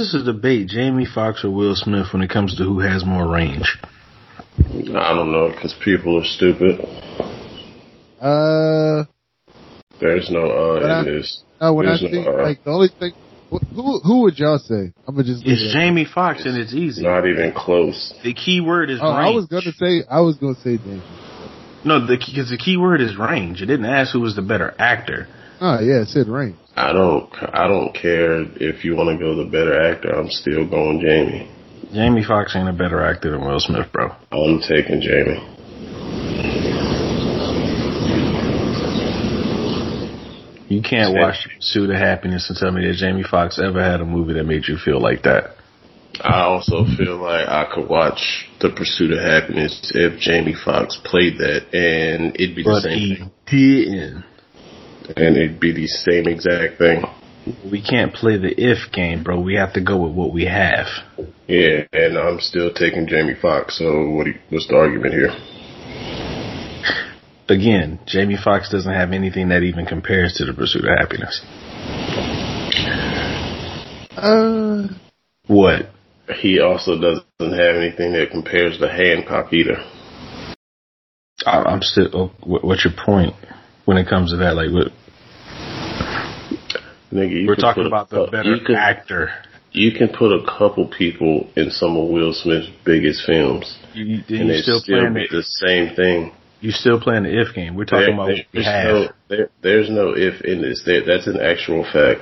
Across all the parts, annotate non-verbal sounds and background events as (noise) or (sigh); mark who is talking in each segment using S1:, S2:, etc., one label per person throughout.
S1: How is this a debate, Jamie Foxx or Will Smith, when it comes to who has more range?
S2: I don't know because people are stupid.
S3: Uh,
S2: There's no uh
S3: But I-
S2: in this.
S3: no, when I
S2: There's no,
S3: think
S2: uh,
S3: like the only thing, who who would y'all say? I'm gonna just.
S1: It's
S3: it
S1: Jamie Foxx, and it's easy.
S2: Not even close.
S1: The key word is
S3: Oh,
S1: range.
S3: I was gonna say I was gonna say Jamie.
S1: no, because the key word is range. It didn't ask who was the better actor.
S3: Oh yeah, it's it said.
S2: I don't. I don't care if you want to go the better actor. I'm still going Jamie.
S1: Jamie Foxx ain't a better actor than Will Smith, bro.
S2: I'm taking Jamie.
S1: You can't
S2: Same.
S1: watch Pursuit of Happiness and tell me that Jamie Foxx ever had a movie that made you feel like that.
S2: I also feel like I could watch The Pursuit of Happiness if Jamie Foxx played that, and it'd be the same.
S1: But
S2: same
S1: he
S2: thing.
S1: didn't.
S2: And it'd be the same exact thing.
S1: We can't play the if game, bro. We have to go with what we have.
S2: Yeah, and I'm still taking Jamie Foxx. So what? Do you, what's the argument here?
S1: Again, Jamie Foxx doesn't have anything that even compares to the Pursuit of Happiness.
S3: Uh,
S1: What?
S2: He also doesn't have anything that compares to Hancock either.
S1: I- I'm still. Oh, what's your point when it comes to that? Like, what,
S2: Nigga, you
S1: we're talking
S2: put a-
S1: about the better
S2: you can,
S1: actor.
S2: You can put a couple people in some of Will Smith's biggest films,
S1: You, you,
S2: and
S1: you
S2: they
S1: still
S2: still,
S1: playing the,
S2: the same thing.
S1: you still playing the if game. We're talking
S2: There-
S1: about what we
S2: there's
S1: have.
S2: no, there, there's no if in this. There, that's an actual fact.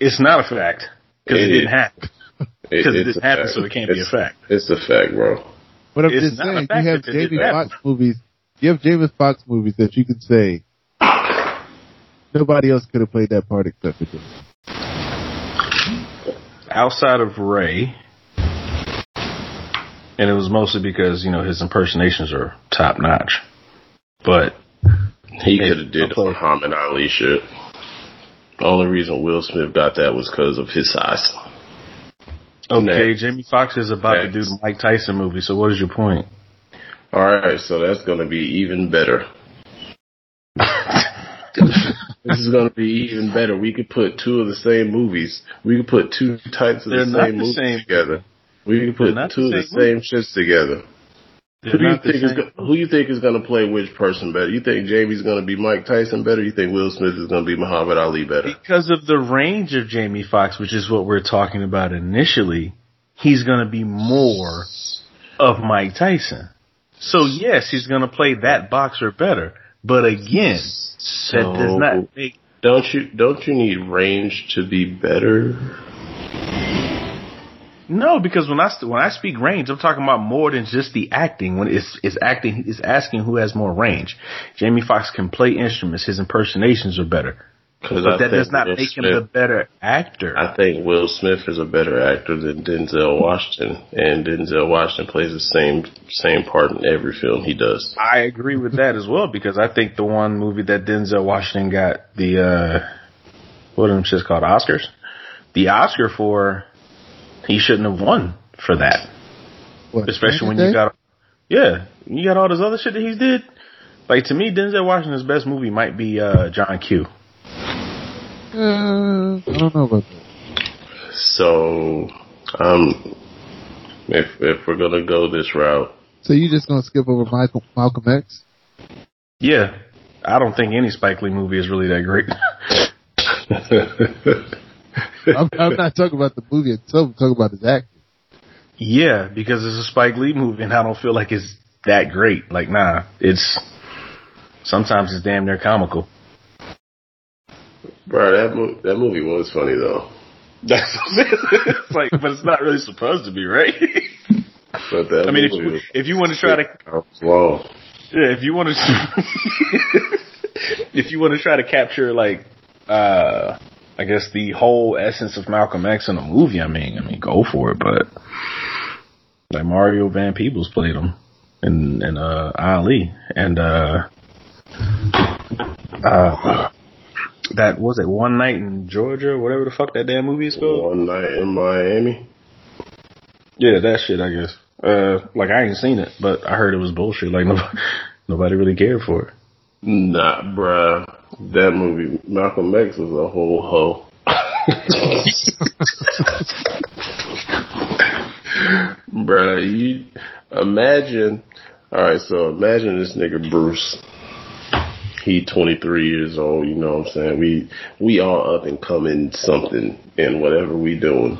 S1: It's not a fact because it,
S2: It
S1: didn't happen. 'Cause it
S2: it's
S1: didn't happen,
S2: fact.
S1: so it can't be a fact.
S2: It's a fact, bro.
S3: but I'm
S1: It's
S3: just saying, you have
S1: that it
S3: Jamie Foxx movies. You have Jamie Foxx movies that you could say nobody else could have played that part except for Jamie.
S1: outside of Ray, and it was mostly because you know his impersonations are top notch. But
S2: He
S1: Hey,
S2: could have did
S1: I'll play.
S2: Muhammad Ali shit. The only reason Will Smith got that was because of his size.
S1: okay,
S2: Next.
S1: Jamie Foxx is about to do the Mike Tyson movie. So what is your point?
S2: All right, so that's going to be even better. (laughs) this is going to be even better. We could put two of the same movies. We could put two types of
S1: They're
S2: the same
S1: the
S2: movies
S1: same.
S2: together. We could put two of
S1: the
S2: the
S1: same
S2: same shits together.
S1: They're
S2: Who do you think is go- who you think is going to play which person better? You think Jamie's going to be Mike Tyson better? You think Will Smith is going to be Muhammad Ali better?
S1: because of the range of Jamie Foxx, which is what we're talking about initially, he's going to be more of Mike Tyson. So yes, he's going to play that boxer better. But again, that does not make
S2: Don't you don't you need range to be better?
S1: no because when I when I speak range, I'm talking about more than just the acting. When it's it's acting, it's asking who has more range. Jamie Foxx can play instruments. His impersonations are better,
S2: Because
S1: but that does not make him the better actor.
S2: I think Will Smith is a better actor than Denzel Washington, and Denzel Washington plays the same same part in every film he does.
S1: I agree with that as well because I think the one movie that Denzel Washington got the uh what are them shits called Oscars, the Oscar for, he shouldn't have won for that.
S3: What,
S1: Especially when you got, yeah, you got all this other shit that he's did. Like to me, Denzel Washington's best movie might be uh John Q.
S3: Uh, I don't know about that.
S2: So, um, if if we're gonna go this route,
S3: So you just gonna skip over Michael Malcolm X?
S1: Yeah, I don't think any Spike Lee movie is really that great. (laughs) (laughs)
S3: I'm, I'm not talking about the movie itself. I'm talking about his acting.
S1: Yeah, because it's a Spike Lee movie, and I don't feel like it's that great. Like, nah, it's sometimes it's damn near comical.
S2: Bro, that mo- that movie was funny though.
S1: That's it's (laughs) like, but it's not really supposed to be, right?
S2: But that
S1: I mean, if you if you want to try to
S2: long.
S1: yeah, if you want to (laughs) if you want to try to capture like uh I guess the whole essence of Malcolm X in a movie, I mean, I mean, go for it. But like Mario Van Peebles played him, and and uh Ali, and uh uh that was it one night in Georgia, whatever the fuck that damn movie is called.
S2: One night in Miami.
S1: Yeah, that shit. I guess. Uh, like I ain't seen it, but I heard it was bullshit. Like (laughs) nobody, nobody really cared for it.
S2: Nah, bruh. That movie, Malcolm X was a whole hoe. (laughs) Bruh, you imagine. All right, so imagine this nigga Bruce. He 23 years old. You know what I'm saying? We we all up and coming something in whatever we doing.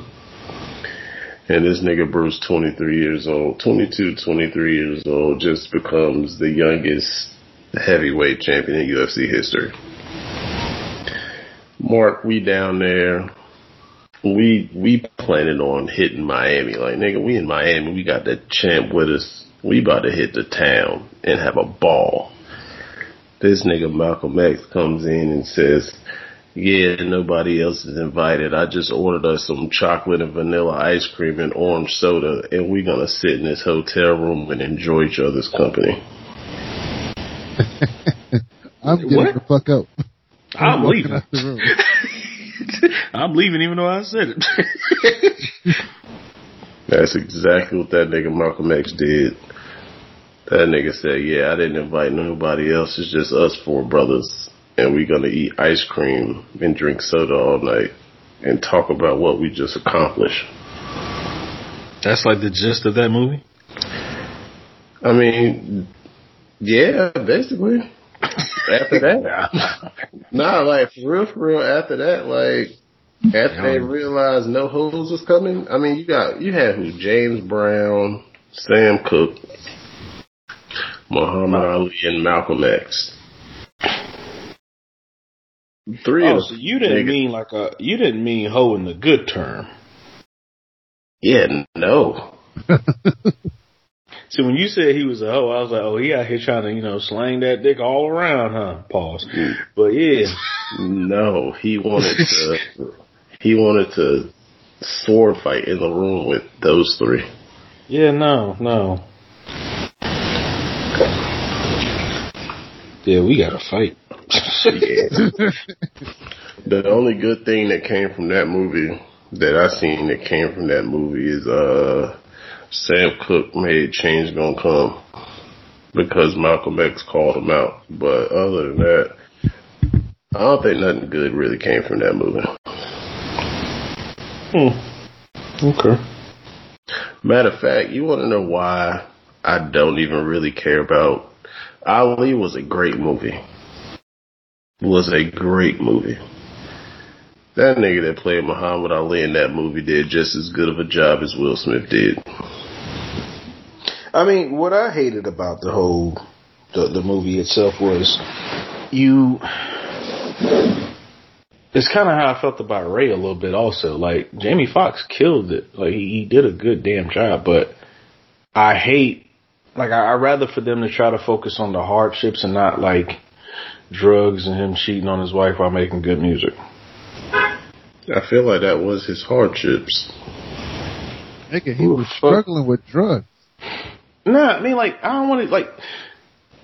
S2: And this nigga Bruce, 23 years old, 22, 23 years old, just becomes the youngest heavyweight champion in UFC history. Mark, we down there. We we planning on hitting Miami. Like nigga, we in Miami. We got the champ with us. We about to hit the town and have a ball. This nigga Malcolm X comes in and says, yeah, nobody else is invited. I just ordered us some chocolate and vanilla ice cream and orange soda, and we're gonna sit in this hotel room and enjoy each other's company. (laughs)
S3: I'm getting
S1: What?
S3: the fuck out.
S1: I'm
S3: walking
S1: leaving.
S3: out the room. (laughs)
S1: I'm leaving even though I said it. (laughs)
S2: That's exactly what that nigga Malcolm X did. That nigga said, yeah, I didn't invite nobody else. It's just us four brothers. And we gonna eat ice cream and drink soda all night and talk about what we just accomplished.
S1: That's like the gist of that movie.
S2: I mean, yeah, basically. After that, (laughs) nah, like for real, for real. After that, like after they realized no hoes was coming, I mean, you got you had who? James Brown, Sam Cooke, Muhammad Ali, and Malcolm X. Three
S1: Oh,
S2: of
S1: so you didn't
S2: niggas-
S1: mean like a you didn't mean hoe in the good term.
S2: yeah, no, (laughs)
S1: See, when you said he was a hoe, I was like, oh, he out here trying to you know slang that dick all around, huh? Pause. But yeah, (laughs)
S2: no. He wanted to, (laughs) he wanted to sword fight in the room with those three.
S1: yeah, no, no. (laughs) Yeah, we got to fight.
S2: The only good thing that came from that movie that I seen that came from that movie is uh Sam Cooke made Change Gonna Come because Malcolm X called him out. But other than that, I don't think nothing good really came from that movie.
S1: Hmm. Okay.
S2: Matter of fact, you want to know why I don't even really care about Ali was a great movie. Was a great movie. That nigga that played Muhammad Ali in that movie did just as good of a job as Will Smith did.
S1: I mean, what I hated about the whole the the movie itself was you. It's kind of how I felt about Ray a little bit. Also, like Jamie Foxx killed it. Like he, he did a good damn job, but I hate. Like I, I'd rather for them to try to focus on the hardships and not like drugs and him cheating on his wife while making good music.
S2: I feel like that was his hardships.
S3: Nigga, he
S1: Ooh,
S3: was
S1: fuck.
S3: struggling with drugs.
S1: Nah, I mean, like I don't want to like.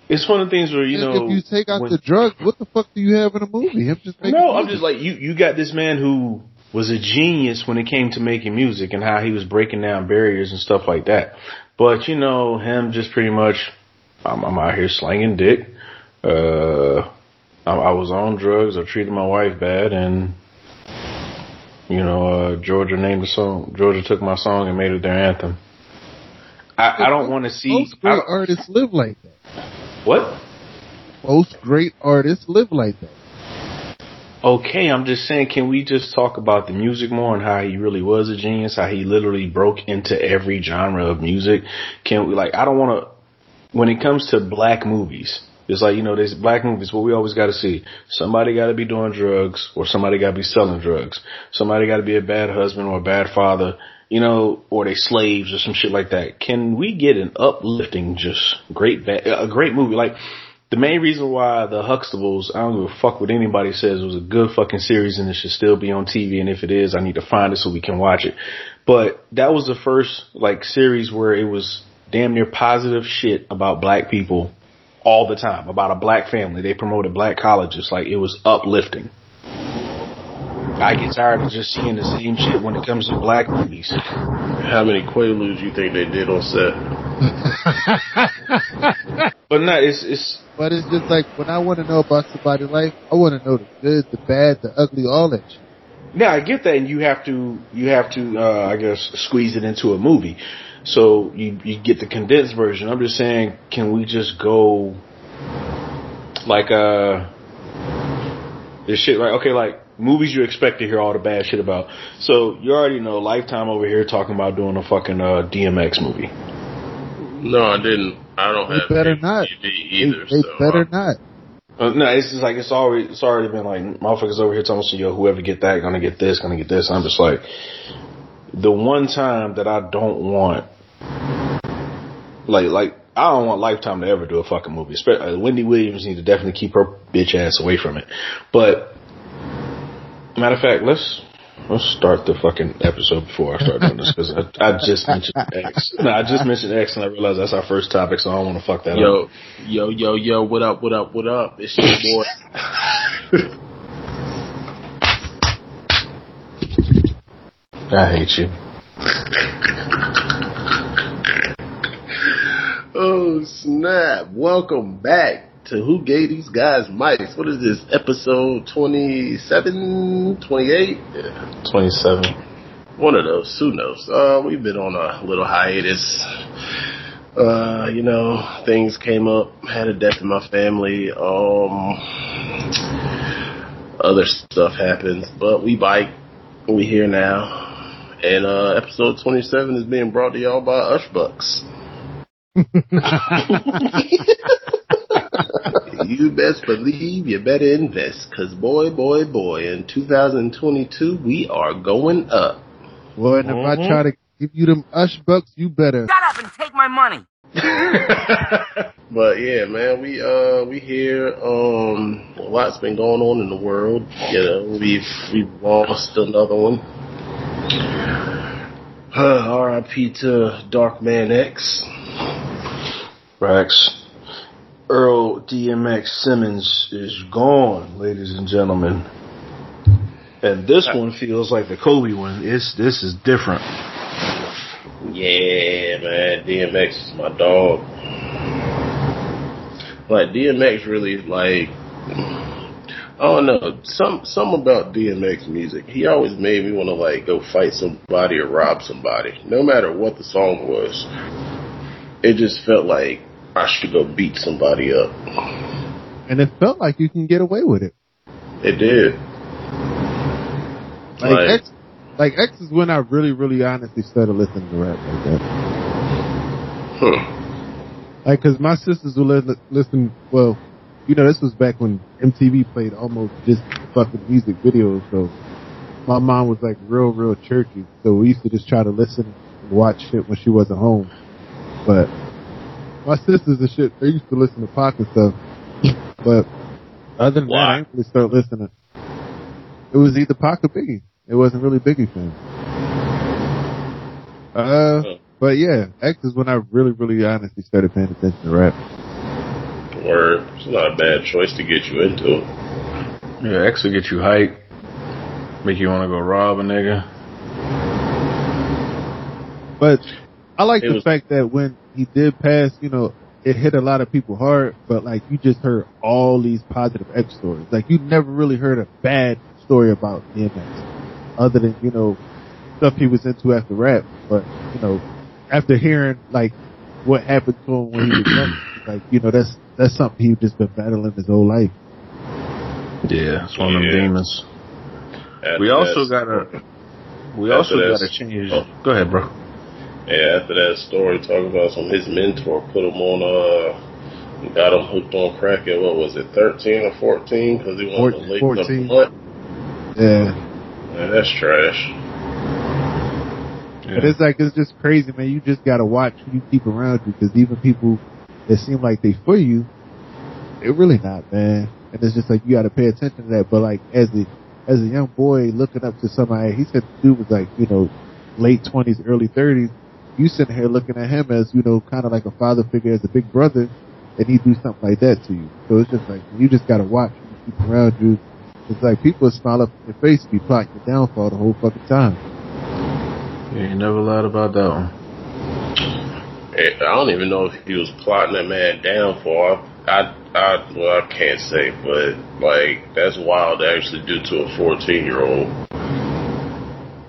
S1: It's one of the things where you know
S3: if you take out
S1: when-
S3: the drugs, what the fuck do you have in a movie? Him just making
S1: No, I'm just like you. You got this man who was a genius when it came to making music and how he was breaking down barriers and stuff like that. But you know, him just pretty much, I'm, I'm out here slanging dick. Uh, I, I was on drugs. I treated my wife bad, and you know, uh, Georgia named the song. Georgia took my song and made it their anthem. I, I don't want to see
S3: Most great artists live like that.
S1: what.
S3: Most great artists live like that.
S1: Okay, I'm just saying, can we just talk about the music more and how he really was a genius, how he literally broke into every genre of music? Can we, like, I don't want to, when it comes to black movies, it's like, you know, there's black movies, what we always got to see. Somebody got to be doing drugs or somebody got to be selling drugs. Somebody got to be a bad husband or a bad father, you know, or they slaves or some shit like that. Can we get an uplifting, just great, ba- a great movie? Like, the main reason why the Huxtables, I don't give a fuck what anybody says, was a good fucking series and it should still be on TV. And if it is, I need to find it so we can watch it. But that was the first like series where it was damn near positive shit about black people all the time, about a black family. They promoted black colleges. Like it was uplifting. I get tired of just seeing the same shit when it comes to black movies.
S2: How many Quaaludes you think they did on set? (laughs)
S1: But no, it's, it's,
S3: But it's just like when I want to know about somebody's life, I want to know the good, the bad, the ugly, all that shit.
S1: Now I get that, and you have to you have to uh, I guess squeeze it into a movie, so you you get the condensed version. I'm just saying, can we just go like uh this shit like okay like movies you expect to hear all the bad shit about. So you already know Lifetime over here talking about doing a fucking uh, DMX movie.
S2: No, I didn't. I don't
S3: They
S2: have
S3: better
S2: DVD
S3: not.
S2: either.
S3: they, they
S2: so
S3: better
S2: uh,
S3: not.
S1: Uh, no, it's just like it's already it's already been like motherfuckers over here talking about yo whoever get that gonna get this gonna get this. I'm just like the one time that I don't want like like I don't want Lifetime to ever do a fucking movie. Especially, uh, Wendy Williams need to definitely keep her bitch ass away from it. But matter of fact, let's let's start the fucking episode before I start doing this because I, I just mentioned X. No, I just mentioned X and I realized that's our first topic, so I don't want to fuck that up.
S2: Yo, yo, yo, yo, what up, what up, what up? It's your boy. (laughs)
S1: I hate you.
S2: oh, snap. Welcome back to Who Gave These Guys Mics? What is this, episode 27, 28? Yeah,
S1: 27.
S2: one of those, who knows? Uh, we've been on a little hiatus. Uh, you know, things came up, had a death in my family, um, other stuff happens, but we bike, we here now. And, uh, episode 27 is being brought to y'all by Ushbucks. (laughs) (laughs) (laughs) you best believe you better invest, cause boy, boy, boy, in 2022, we are going up.
S3: Boy, and if
S1: Mhm.
S3: I try to give you them ush bucks, you better.
S4: Shut up and take my money. (laughs)
S2: But yeah, man, we uh we here. Um, a lot's been going on in the world. You know, we've we've lost another one. (sighs) Uh, R.I.P. to Dark Man X.
S1: Rex. Earl DMX Simmons is gone, ladies and gentlemen. And this one feels like the Kobe one. It's this is different.
S2: Yeah, man, DMX is my dog. Like DMX really like I don't know, some some about DMX music. He always made me want to like go fight somebody or rob somebody, no matter what the song was. It just felt like I should go beat somebody up.
S3: And it felt like you can get away with it.
S2: It did.
S3: Like
S2: Right.
S3: X, like X is when I really, really honestly started listening to rap like that.
S2: Hmm.
S3: Like, cause my sisters would li- listen. Well, you know, this was back when MTV played almost just fucking music videos. So my mom was like real, real churchy. So we used to just try to listen and watch shit when she wasn't home. But my sisters and shit, they used to listen to pop and stuff. But other than that,
S2: Why?
S3: I didn't really start listening. It was either Pac or Biggie. It wasn't really Biggie fans. Uh,
S2: Oh.
S3: but yeah, X is when I really, really honestly started paying attention to rap.
S2: Word. It's not a bad choice to get you into it.
S1: Yeah, X will get you hype. Make you want to go rob a nigga.
S3: But I like
S2: It
S3: the
S2: was-
S3: fact that when he did pass, you know, it hit a lot of people hard, but like you just heard all these positive X stories. Like you never really heard a bad story about DMX other than, you know, stuff he was into after rap. But, you know, after hearing like what happened to him when he was young, (clears throat) like, you know, that's, that's something he's just been battling his whole life.
S1: Yeah, it's one of them
S2: Yeah.
S1: demons.
S2: After
S1: We also gotta. We also gotta change.
S2: oh.
S1: Go ahead, bro.
S2: Yeah, after that story, talking about some his mentor put him on uh got him hooked on crack at what was it, thirteen or fourteen? Because he wanted to up
S3: 14.
S2: blunt.
S3: Yeah.
S2: Man, that's trash.
S3: But it's like it's just crazy, man. You just gotta watch who you keep around you because even people that seem like they for you, they're really not, man. And it's just like you gotta pay attention to that. But like as a as a young boy looking up to somebody, he said the dude was like you know late twenties, early thirties. You sitting here looking at him as you know kind of like a father figure, as a big brother, and he do something like that to you. So it's just like you just gotta watch who you keep around you. It's like people smile up in your face, be plotting your downfall the whole fucking time.
S1: Yeah, you never lied about that one.
S2: Eh, I don't even know if he was plotting that man down for. I, I, well, I can't say, but like that's wild to actually do to a fourteen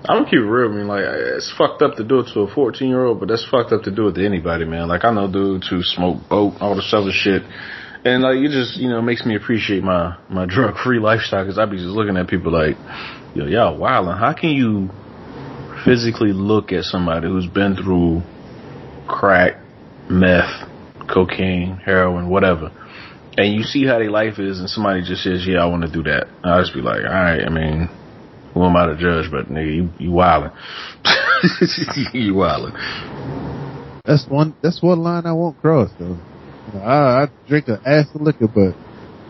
S1: I'm gonna keep it real. I mean, like, it's fucked up to do it to a 14 year old, but that's fucked up to do it to anybody, man. Like, I know dudes who smoke boat, all this other shit. And like, it just, you know, makes me appreciate my, my drug free lifestyle because I be just looking at people like, yo, y'all wildin'. How can you physically look at somebody who's been through crack, meth, cocaine, heroin, whatever, and you see how their life is and somebody just says, yeah, I want to do that. I just be like, all right, I mean, who am I to judge? But nigga, you you wildin'. (laughs) you wildin'.
S3: That's one. That's one line I won't cross though. You know, I, I drink an ass of liquor, but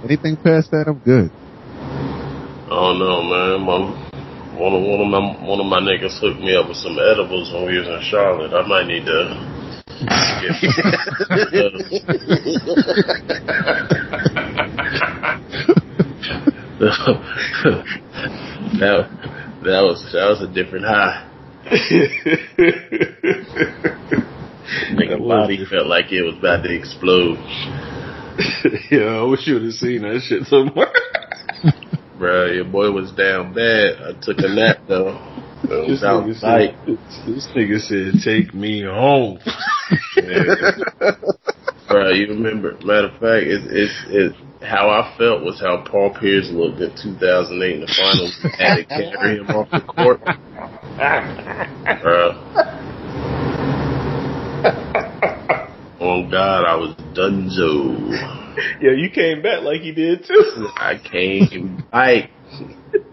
S3: anything past that, I'm good.
S2: Oh no, man. My, one of one of my one of my niggas hooked me up with some edibles when we was in Charlotte. I might need to. (laughs) (laughs) that that was that was a different high. (laughs) Nigga body felt like it was about to explode. (laughs)
S1: yeah, I wish you would have seen that shit somewhere. (laughs)
S2: Bro, your boy was down bad. I took a nap though.
S1: This nigga, said, this nigga said, "Take me home."
S2: Bro, you remember? Matter of fact, it's it's it's how I felt was how Paul Pierce looked in 2008 in the finals. And had to carry him off the court. Bro. On oh, God, I was donezo.
S1: yeah, you came back like you did too.
S2: I came back.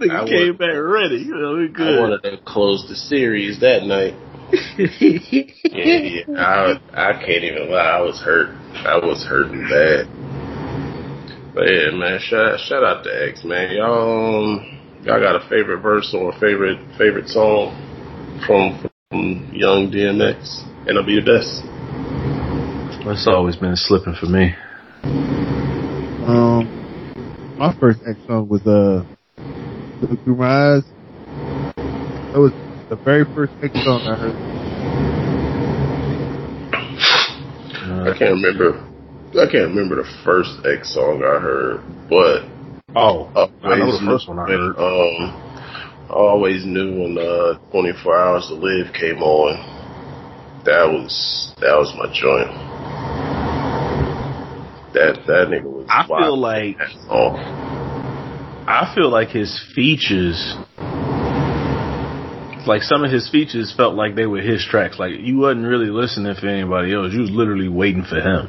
S2: I
S1: came back ready. You know, we
S2: I wanted to close the series that night. (laughs) Yeah, yeah. I I can't even lie. I was hurt. I was hurting bad. But yeah, man. Shout shout out to X, man. Y'all, um, y'all got a favorite verse or a favorite favorite song from from Young DMX? And I'll be your best.
S1: That's always been slipping for me.
S3: Um, my first X song was uh, Look Through My Eyes. That was the very first X song I heard.
S2: I can't remember. I can't remember the first X song I heard, but
S1: Oh, I know
S2: always
S1: the first one I
S2: knew
S1: heard.
S2: when, Um, I always knew when uh, 24 Hours to Live came on. That was that was my joint. That that nigga was.
S1: I feel like I feel like his features, like some of his features, felt like they were his tracks. Like you wasn't really listening for anybody else. You was literally waiting for him.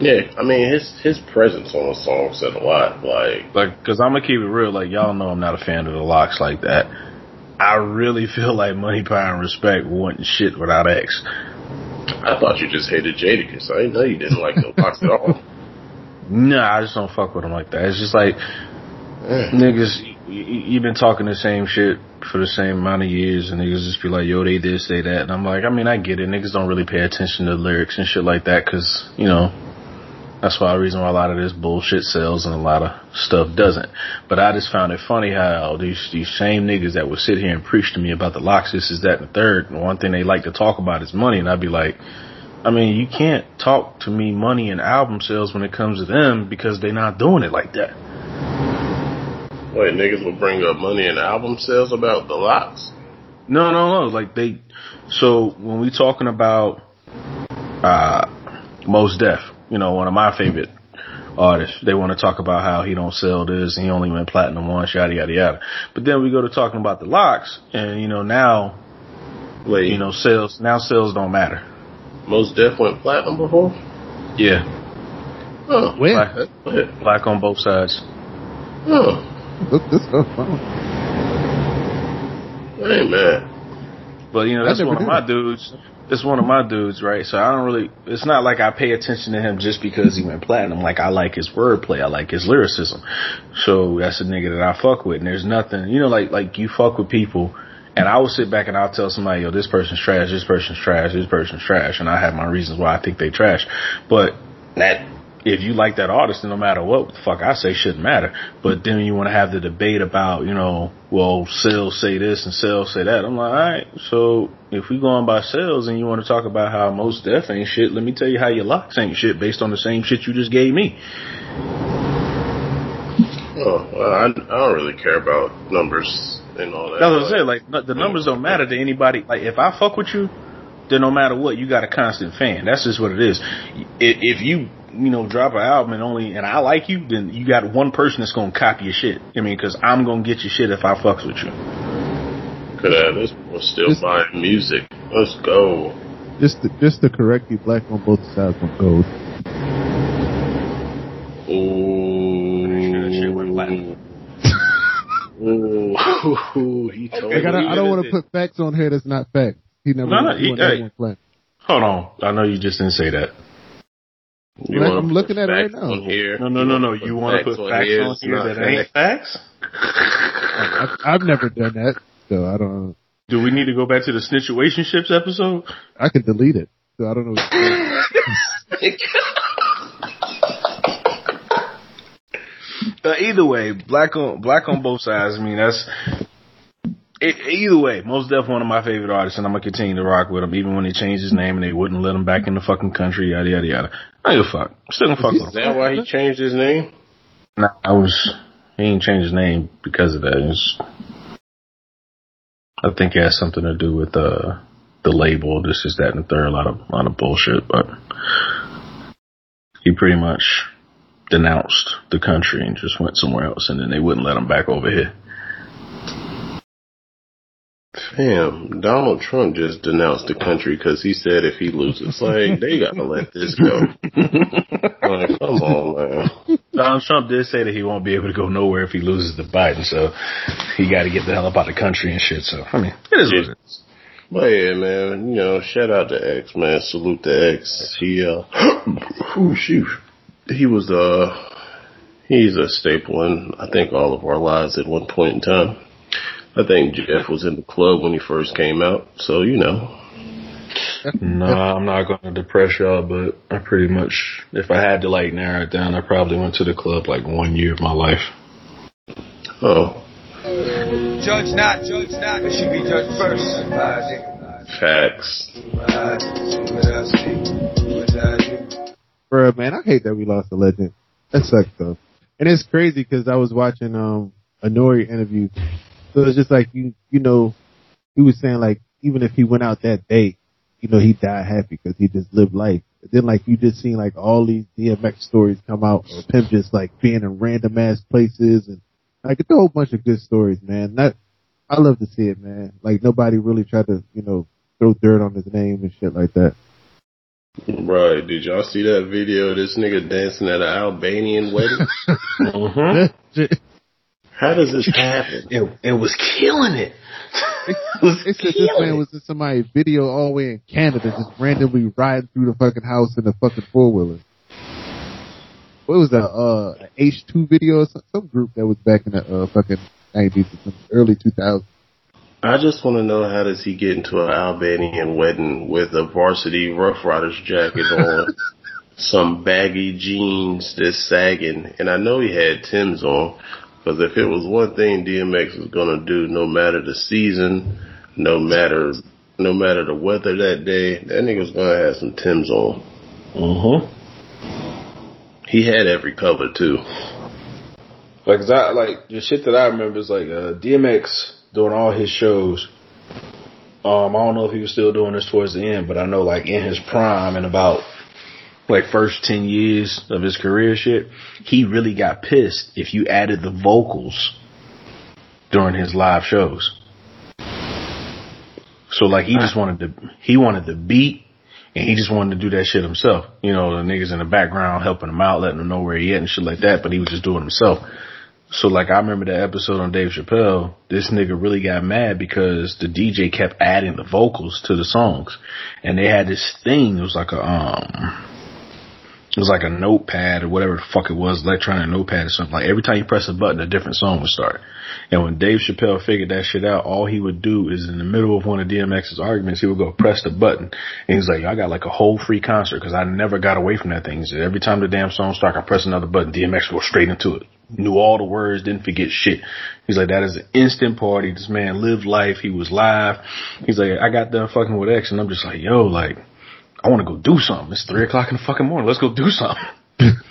S2: Yeah. I mean, his his presence on the song said a lot. Like,
S1: Like, cause I'm gonna keep it real. Like y'all know, I'm not a fan of the LOX like that. I really (laughs) feel like Money, Power, and Respect wasn't shit without X.
S2: I thought you just hated Jadakiss. I didn't know you didn't like the LOX at all. (laughs)
S1: Nah, I just don't fuck with him like that. It's just like niggas, you, you been talking the same shit for the same amount of years, and niggas just be like, yo, they did say that, and I'm like, I mean, I get it. Niggas don't really pay attention to lyrics and shit like that, cause you know. That's why the reason why a lot of this bullshit sells and a lot of stuff doesn't. But I just found it funny how these these same niggas that would sit here and preach to me about the LOX, this is that and the third, and one thing they like to talk about is money, and I'd be like, I mean, you can't talk to me money and album sales when it comes to them because they're not doing it like that.
S2: Wait, niggas will bring up money and album sales about the LOX.
S1: No, no, no. Like they, so when we talking about, uh, Mos Def, you know, one of my favorite artists, they want to talk about how he don't sell this and he only went platinum once, yada, yada, yada. But then we go to talking about the LOX and, you know, now,
S2: Wait,
S1: you know, sales, now sales don't matter.
S2: Mos Def went platinum before.
S1: Yeah.
S2: Huh.
S3: When?
S1: Black, black on both sides.
S2: Huh.
S3: Look this stuff. Wow.
S2: Hey man.
S1: But you know, that's one of my dudes. It's one of my dudes, right? So I don't really. It's not like I pay attention to him just because he went platinum. Like I like his wordplay, I like his lyricism. So that's a nigga that I fuck with. And there's nothing, you know, like like you fuck with people, and I will sit back and I'll tell somebody, yo, this person's trash, this person's trash, this person's trash, and I have my reasons why I think they trash. But that if you like that artist, then no matter what the fuck I say shouldn't matter. But then you want to have the debate about, you know, well, sales say this and sales say that. I'm like, all right, so if we go on by sales and you want to talk about how Mos Def ain't shit, let me tell you how your LOX ain't shit based on the same shit you just gave me.
S2: Oh, well, I, I don't really care about numbers and all that.
S1: That's what I'm saying. Like the hmm. numbers don't matter to anybody. Like if I fuck with you, then no matter what, you got a constant fan. That's just what it is. If you you know drop an album and only and I like you, then you got one person that's gonna copy your shit. I mean, because I'm gonna get your shit if I fucks with you.
S2: Could have this was still
S3: Just-
S2: buying music. Let's go.
S3: Just to, just to correct you, black on both sides on gold.
S2: Ooh.
S1: That shit went platinum. (laughs)
S2: Ooh. he told
S3: Like, I don't,
S2: me
S3: I don't want to put facts on here that's not facts. He never.
S1: No, no,
S3: he
S1: he-
S3: went
S1: hey.
S3: one flat.
S1: Hold on, I know you just didn't say that.
S2: You
S3: I'm looking at it right now.
S2: Here?
S1: No, no, no, no. You want to put facts
S2: here,
S1: on here
S2: not
S1: that ain't facts?
S3: I've, I've never done that, so I don't.
S1: Do we need to go back to the situationships episode?
S3: I can delete it, so I don't know. What you're saying.
S1: Uh, (laughs) either way, black on black on both sides. I mean, that's it, either way. Most definitely one of my favorite artists, and I'm gonna continue to rock with him, even when they changed his name and they wouldn't let him back in the fucking country. Yada yada yada. I give a fuck. I'm still gonna fuck with him.
S2: Is that why he changed his name?
S1: Nah, I was he didn't change his name because of that. It's, I think it has something to do with uh the label. This is that and the third. A lot of a lot of bullshit, but he pretty much denounced the country and just went somewhere else, and then they wouldn't let him back over here.
S2: Damn, Donald Trump just denounced the country because he said if he loses, like they gotta let this go. (laughs) like, come on, man.
S1: Donald Trump did say that he won't be able to go nowhere if he loses to Biden, so he got to get the hell up out of the country and shit. So I mean, it is what it is.
S2: But yeah, man, you know, shout out to X, man. Salute to X. He, uh, (clears throat) oh shoot, he was, uh, he's a staple in, I think, all of our lives at one point in time. I think Jeff was in the club when he first came out, so you know.
S1: No, I'm not going to depress y'all, but I pretty much, if I had to like narrow it down, I probably went to the club like one year of my life.
S2: Oh,
S4: Judge not, judge not, but should be judged first.
S2: facts.
S3: Bruh, man, I hate that we lost a legend. That sucks though. And it's crazy because I was watching um a Nori interview. So it's just like you you know, he was saying like even if he went out that day, you know, he died happy because he just lived life. But then like you just seen like all these DMX stories come out or Pimp just like being in random ass places and like it's a whole bunch of good stories, man. That I love to see it, man. Like nobody really tried to, you know, throw dirt on his name and shit like that.
S2: Right, did y'all see that video of this nigga dancing at an Albanian wedding? (laughs) (laughs)
S1: Mm-hmm.
S2: How does this happen?
S1: It, it was killing it. it was
S3: They said this man was in somebody's video all the way in Canada, just randomly riding through the fucking house in a fucking four wheeler. What was that? Uh, H two video or some, some group that was back in the uh, fucking nineties early two thousands.
S2: I just want to know how does he get into an Albanian wedding with a varsity Rough Riders jacket on, (laughs) some baggy jeans that's sagging, and I know he had Tim's on, because if it was one thing DMX was gonna do, no matter the season, no matter no matter the weather that day, that nigga was gonna have some Tim's on.
S1: Mm-hmm.
S2: He had every color too.
S1: Like, I, like, the shit that I remember is like, uh, DMX doing all his shows. Um, I don't know if he was still doing this towards the end, but I know like in his prime and about like first 10 years of his career shit, he really got pissed if you added the vocals during his live shows. So like he just wanted to, he wanted the beat and he just wanted to do that shit himself. You know, the niggas in the background helping him out, letting him know where he at and shit like that, but he was just doing it himself. So like I remember that episode on Dave Chappelle, this nigga really got mad because the DJ kept adding the vocals to the songs. And they had this thing, it was like a um it was like a notepad or whatever the fuck it was, electronic notepad or something. Like every time you press a button, a different song would start. And when Dave Chappelle figured that shit out, all he would do is in the middle of one of DMX's arguments, he would go press the button. And he's like, I got like a whole free concert because I never got away from that thing. Said, every time the damn song start, I press another button, DMX go straight into it. Knew all the words, didn't forget shit. He's like, that is an instant party. This man lived life. He was live. He's like, I got done fucking with X and I'm just like, yo, like, I want to go do something. It's three o'clock in the fucking morning. Let's go do something. (laughs)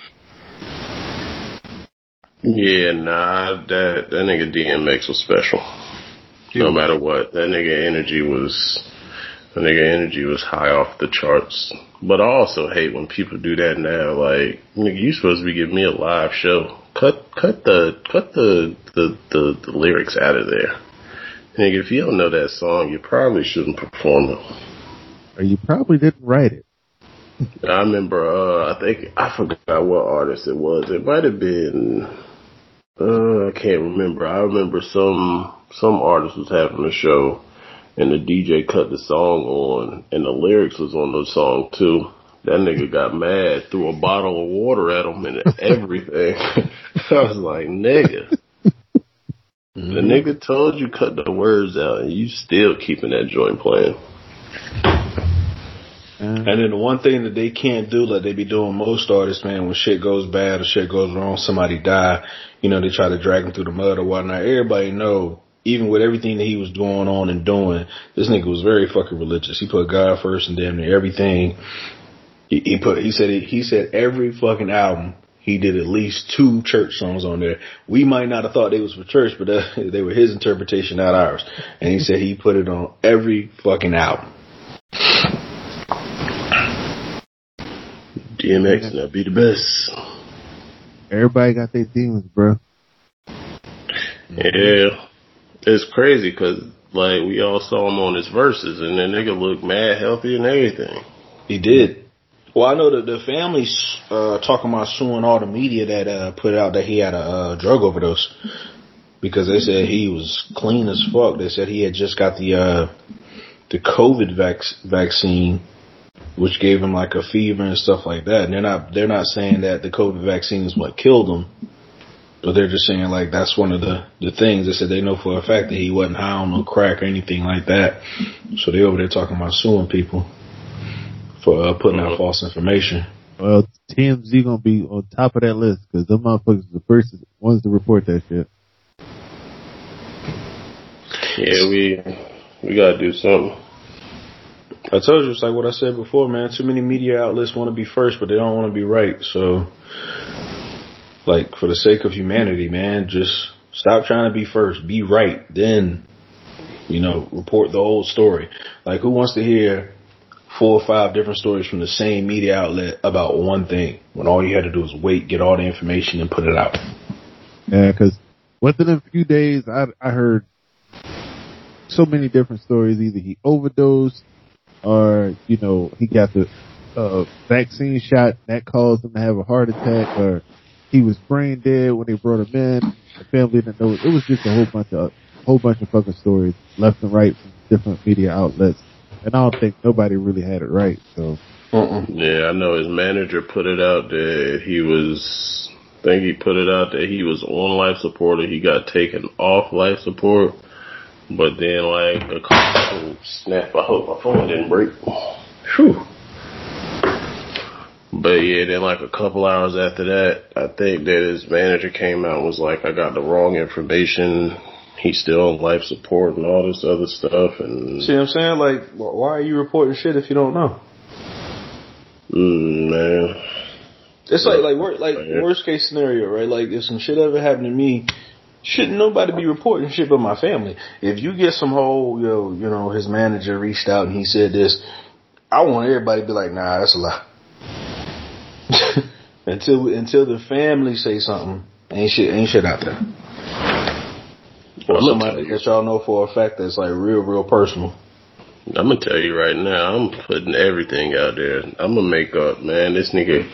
S2: Yeah, nah, that that nigga DMX was special. No matter what, that nigga energy was, that nigga energy was high off the charts. But I also hate when people do that now. Like, nigga, you supposed to be giving me a live show. Cut, cut the, cut the, the, the, the lyrics out of there. Nigga, if you don't know that song, you probably shouldn't perform it.
S3: Or you probably didn't write it.
S2: I remember, uh, I think, I forgot what artist it was. It might have been, uh, I can't remember. I remember some, some artist was having a show and the DJ cut the song on and the lyrics was on the song too. That nigga got mad, threw a bottle of water at him and everything. (laughs) I was like, nigga. The nigga told you cut the words out and you still keeping that joint playing.
S1: And then the one thing that they can't do, like they be doing most artists, man, when shit goes bad or shit goes wrong, somebody die, you know, they try to drag him through the mud or whatnot. Everybody know, even with everything that he was going on and doing, this nigga was very fucking religious. He put God first and damn near everything. He, he put, he said, he said every fucking album, he did at least two church songs on there. We might not have thought they was for church, but uh, (laughs) they were his interpretation, not ours. And he said he put it on every fucking album.
S2: DMX and that be the best.
S3: Everybody got their demons, bro.
S2: Yeah. It's crazy because, like, we all saw him on his verses and the nigga looked mad healthy and everything.
S1: He did. Well, I know that the family's uh, talking about suing all the media that uh, put out that he had a uh, drug overdose because they said he was clean as fuck. They said he had just got the uh, the COVID vac- vaccine, which gave him like a fever and stuff like that. And they're not they're not saying that the COVID vaccine is what killed him, but they're just saying like that's one of the the things. They said they know for a fact that he wasn't high on no crack or anything like that. So they over there talking about suing people for uh, putting out false information.
S3: Well, TMZ gonna be on top of that list because them motherfuckers the first ones to report that shit.
S2: Yeah, we we gotta do something.
S1: I told you it's like what I said before, man. Too many media outlets want to be first, but they don't want to be right. So, like for the sake of humanity, man, just stop trying to be first. Be right, then you know report the whole story. Like who wants to hear four or five different stories from the same media outlet about one thing when all you had to do was wait, get all the information, and put it out?
S3: Yeah, because within a few days, I I heard so many different stories. Either he overdosed, or you know he got the uh, vaccine shot that caused him to have a heart attack, or he was brain dead when they brought him in. The family didn't know. It was just a whole bunch of a whole bunch of fucking stories left and right from different media outlets, and I don't think nobody really had it right. So
S1: Uh-uh.
S2: Yeah, I know his manager put it out that he was. I think he put it out that he was on life support or he got taken off life support. But then, like a couple snap. I hope my phone didn't break. Whew. But yeah, then like a couple hours after that, I think that his manager came out and was like, "I got the wrong information. He's still on life support and all this other stuff." And
S1: See what I'm saying? Like, why are you reporting shit if you don't know?
S2: mm, man,
S1: It's like like wor- like worst case scenario, right? Like if some shit ever happened to me, shouldn't nobody be reporting shit but my family. If you get some whole yo, you know, his manager reached out and he said this, I want everybody to be like, nah, that's a lie. (laughs) until until the family say something, ain't shit ain't shit out there. Or somebody that y'all know for a fact that's like real, real personal.
S2: I'm gonna tell you right now, I'm putting everything out there. I'm gonna make up, man. This nigga,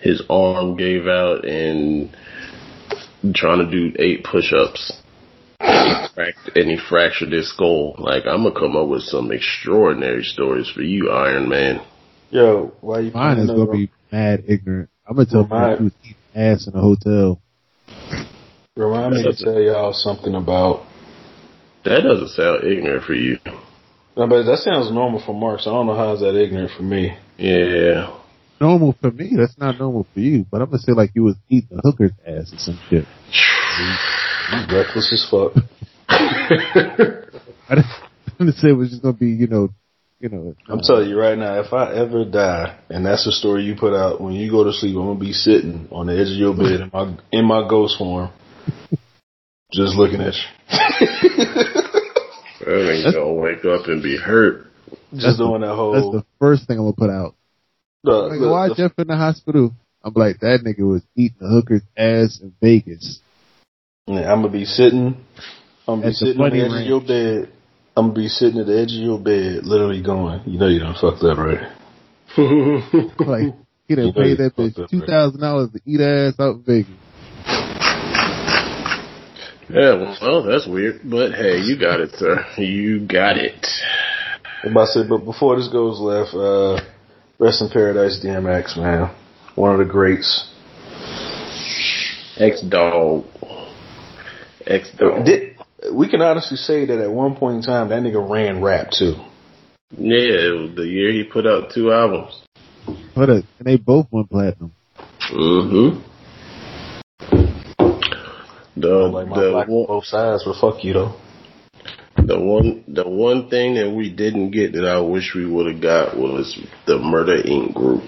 S2: his arm gave out and trying to do eight push-ups. Cracked- And he fractured his skull. Like I'm gonna come up with some extraordinary stories for you, Iron Man.
S1: Yo, why you
S3: mine is gonna
S1: that-
S3: be mad ignorant. I'm gonna tell
S1: Well, mine-
S3: people he ass in a hotel.
S1: Remind me to tell y'all something about.
S2: That doesn't sound ignorant for you.
S1: No, but that sounds normal for Mark. So I don't know how is that ignorant for me.
S2: Yeah.
S3: Normal for me, that's not normal for you. But I'm gonna say like you was eating a hooker's ass or some shit.
S1: You reckless as fuck. (laughs)
S3: I didn't, I didn't say it was just gonna be, you know, you know.
S1: I'm telling you right now, if I ever die, and that's the story you put out, when you go to sleep, I'm gonna be sitting on the edge of your bed in my in my ghost form, (laughs) just looking at you, (laughs)
S2: That ain't gonna wake up and be hurt.
S1: just
S3: That's
S1: doing that whole.
S3: That's
S1: whole.
S3: the first thing I'm gonna put out.
S1: The-
S3: Like,
S1: the-
S3: why
S1: the-
S3: Jeff in the hospital? I'm like, that nigga was eating the hooker's ass in Vegas.
S1: Yeah, I'm gonna be sitting. I'm gonna be
S3: At the
S1: sitting on the
S3: funny
S1: edge of your bed. I'm gonna be sitting at the edge of your bed, literally going, "You know you done fucked up, right?" (laughs)
S3: Like (laughs) he done
S1: You know
S3: paid
S1: you
S3: that bitch
S1: up,
S3: two
S1: right?
S3: thousand dollars to eat ass out in Vegas.
S2: yeah, well, that's weird. But hey, you got it, sir. You got it.
S1: I'm about to say, but before this goes left, uh, rest in paradise, DMX, man, one of the greats.
S2: X dog. X dog.
S1: We can honestly say that at one point in time, that nigga ran rap too.
S2: Yeah, it was the year he put out two albums.
S3: But uh, and they both went platinum.
S2: Mm-hmm. The
S1: like my
S2: the
S1: black both sides, but fuck you though.
S2: The one the one thing that we didn't get that I wish we would have got was the Murder Inc. group.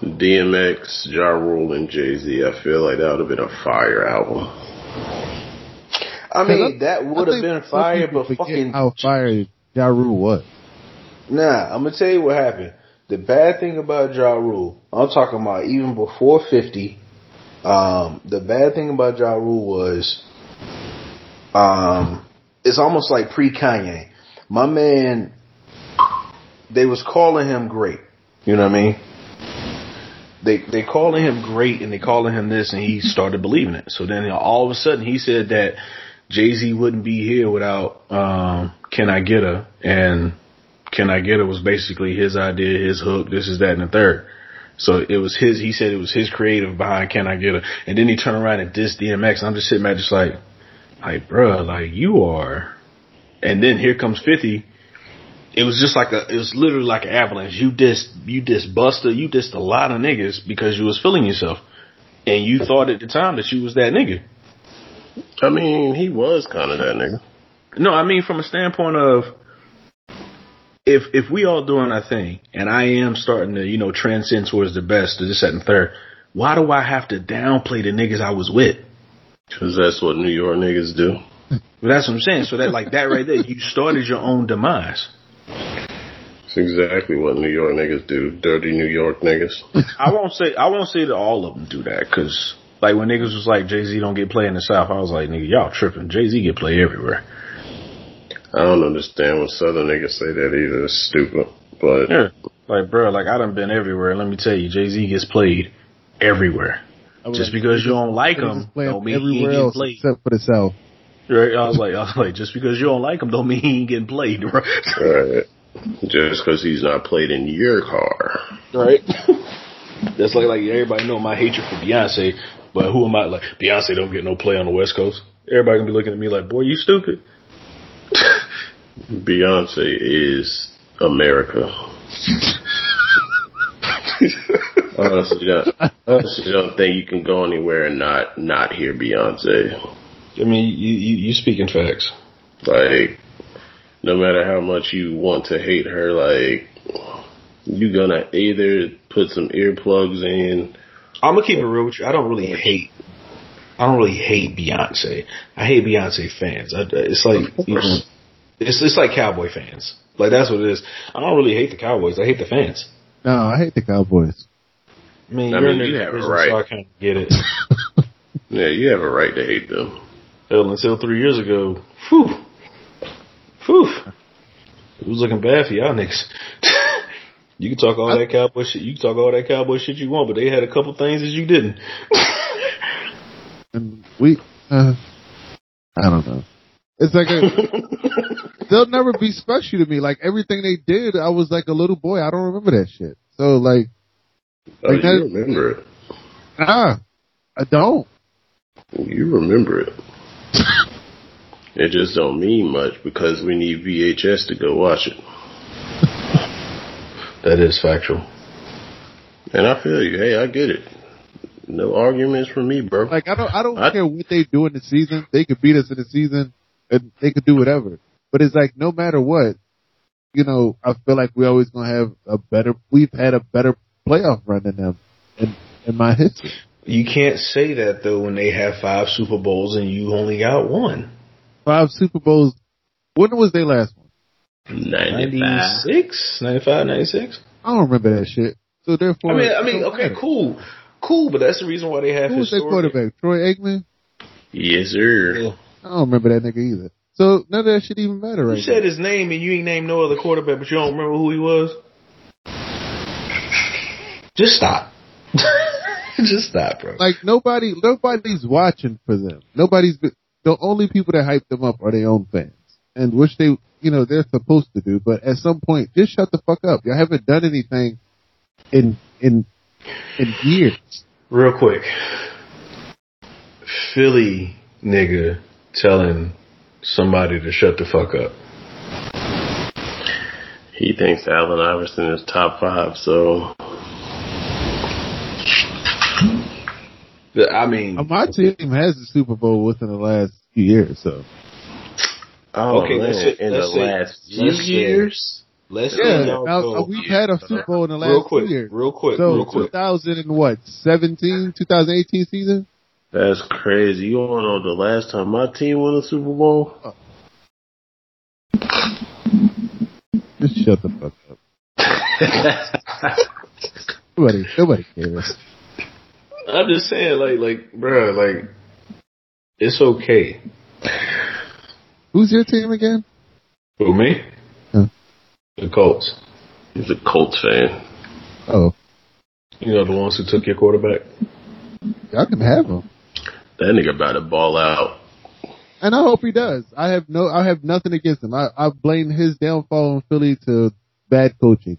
S2: DMX, Ja Rule, and Jay Z. I feel like that would have been a fire album.
S1: I mean, that would have been
S3: some
S1: fire,
S3: people
S1: but
S3: forget
S1: fucking
S3: how fire Ja Rule was.
S1: Nah, I'm gonna tell you what happened. The bad thing about Ja Rule, I'm talking about even before 50. Um, the bad thing about Ja Rule was, um, it's almost like pre Kanye. My man, they was calling him great. You know what I mean? They they calling him great and they calling him this, and he started believing it. So then all of a sudden he said that Jay Z wouldn't be here without um, Can I Get A and can I Get A was basically his idea, his hook, this is that and the third. So it was his, he said it was his creative behind Can I Get A. And then he turned around and dissed DMX and I'm just sitting there just like, like, bruh, like you are. And then here comes 50. It was just like a, it was literally like an avalanche. You dissed, you dissed Buster, you dissed a lot of niggas because you was feeling yourself. And you thought at the time that you was that nigga.
S2: I mean, he was kind of that nigga.
S1: No, I mean from a standpoint of if if we all doing our thing, and I am starting to you know transcend towards the best, to this, that, and third. Why do I have to downplay the niggas I was with?
S2: Cause that's what New York niggas do.
S1: But that's what I'm saying. So that like that right there, you started your own demise.
S2: It's exactly what New York niggas do. Dirty New York niggas. (laughs)
S1: I won't say I won't say that all of them do that because like when niggas was like Jay Z don't get play in the South, I was like nigga y'all tripping. Jay Z get play everywhere.
S2: I don't understand when Southern niggas say that either. It's stupid. But
S1: Yeah, like bro, like I done been everywhere. Let me tell you, Jay Z gets played everywhere.
S3: I
S1: Just
S3: like,
S1: because you don't like him,
S3: is
S1: don't mean he ain't getting played.
S3: except for the South.
S1: Right? I was like, I was like, just because you don't like him, don't mean he ain't getting played, (laughs) right?
S2: Right. Just because he's not played in your car.
S1: right? (laughs) That's like like everybody know my hatred for Beyonce, but who am I? Like Beyonce don't get no play on the West Coast. Everybody gonna be looking at me like, boy, you stupid. (laughs)
S2: Beyonce is America. Honestly, don't, honestly, don't think you can go anywhere and not not hear Beyonce.
S1: I mean, you you, you speaking facts.
S2: Like, no matter how much you want to hate her, like, you gonna either put some earplugs in.
S1: I'm gonna keep it real with you. I don't really hate. I don't really hate Beyonce. I hate Beyonce fans. I, it's like
S2: Of course.
S1: it's it's like Cowboy fans. Like that's what it is. I don't really hate the Cowboys. I hate the fans.
S3: No, I hate the Cowboys.
S1: I mean,
S2: I
S1: you're
S2: mean, you
S1: the
S2: have a right.
S1: so I kind of get it. (laughs)
S2: Yeah, you have a right to hate them.
S1: Hell, until three years ago, whew, whew, it was looking bad for y'all niggas. (laughs) you can talk all that cowboy shit. You can talk all that cowboy shit you want, but they had a couple things that you didn't.
S3: And we, uh, I don't know. It's like a, (laughs) they'll never be special to me. Like everything they did, I was like a little boy. I don't remember that shit. So like,
S2: Oh,
S3: Like
S2: uh,
S3: you
S2: remember it.
S3: nah, I don't.
S2: You remember it. (laughs) it just don't mean much because we need VHS to go watch it. (laughs)
S1: That is factual.
S2: And I feel you. Hey, I get it. No arguments from me, bro.
S3: Like I don't, I don't
S2: I-
S3: care what they do in the season. They could beat us in the season, and they could do whatever. But it's like no matter what, you know, I feel like we always gonna have a better. We've had a better playoff run than them in, in my history.
S1: You can't say that though when they have five Super Bowls and you only got one.
S3: Five Super Bowls. When was their last one?
S2: 95.
S1: 96? 95, 96?
S3: I don't remember that shit. So therefore,
S1: I mean, I mean, okay, cool. Cool, but that's the reason why they have
S3: Who was their quarterback? Troy Aikman.
S2: Yes, sir.
S1: Yeah.
S3: I don't remember that nigga either. So none of that shit even matter right
S1: You said his name and you ain't named no other quarterback, but you don't remember who he was? Just stop. (laughs) Just stop, bro.
S3: like nobody nobody's watching for them. Nobody's been, the only people that hype them up are their own fans. And which they you know, they're supposed to do, but at some point just shut the fuck up. Y'all haven't done anything in in in years.
S1: Real quick. Philly nigga telling somebody to shut the fuck up.
S2: He thinks Allen Iverson is top five, so
S1: I mean,
S3: Uh, My team has the Super Bowl within the last few years, so
S2: oh
S1: Okay,
S2: man,
S1: let's
S2: in the
S1: let's say-
S2: last few
S1: let's
S2: years.
S1: let's
S3: yeah. Now,
S1: go-
S3: we've had a Super Bowl in the last
S1: real quick,
S3: two years.
S1: real quick,
S3: So
S1: real quick.
S3: 2000 and what? 17, 2018 season?
S2: That's crazy. You don't know the last time my team won a Super Bowl?
S3: Just shut the fuck up. (laughs) Nobody, nobody cares.
S1: I'm just saying, like, like, bruh, like, it's okay.
S3: Who's your team again?
S1: Who me?
S3: Huh.
S1: The Colts.
S2: He's a Colts fan.
S3: Oh,
S1: You know the ones who took your quarterback.
S3: y'all can have him.
S2: That nigga about to ball out.
S3: And I hope he does. I have no, I have nothing against him. I, I blame his downfall in Philly to bad coaching.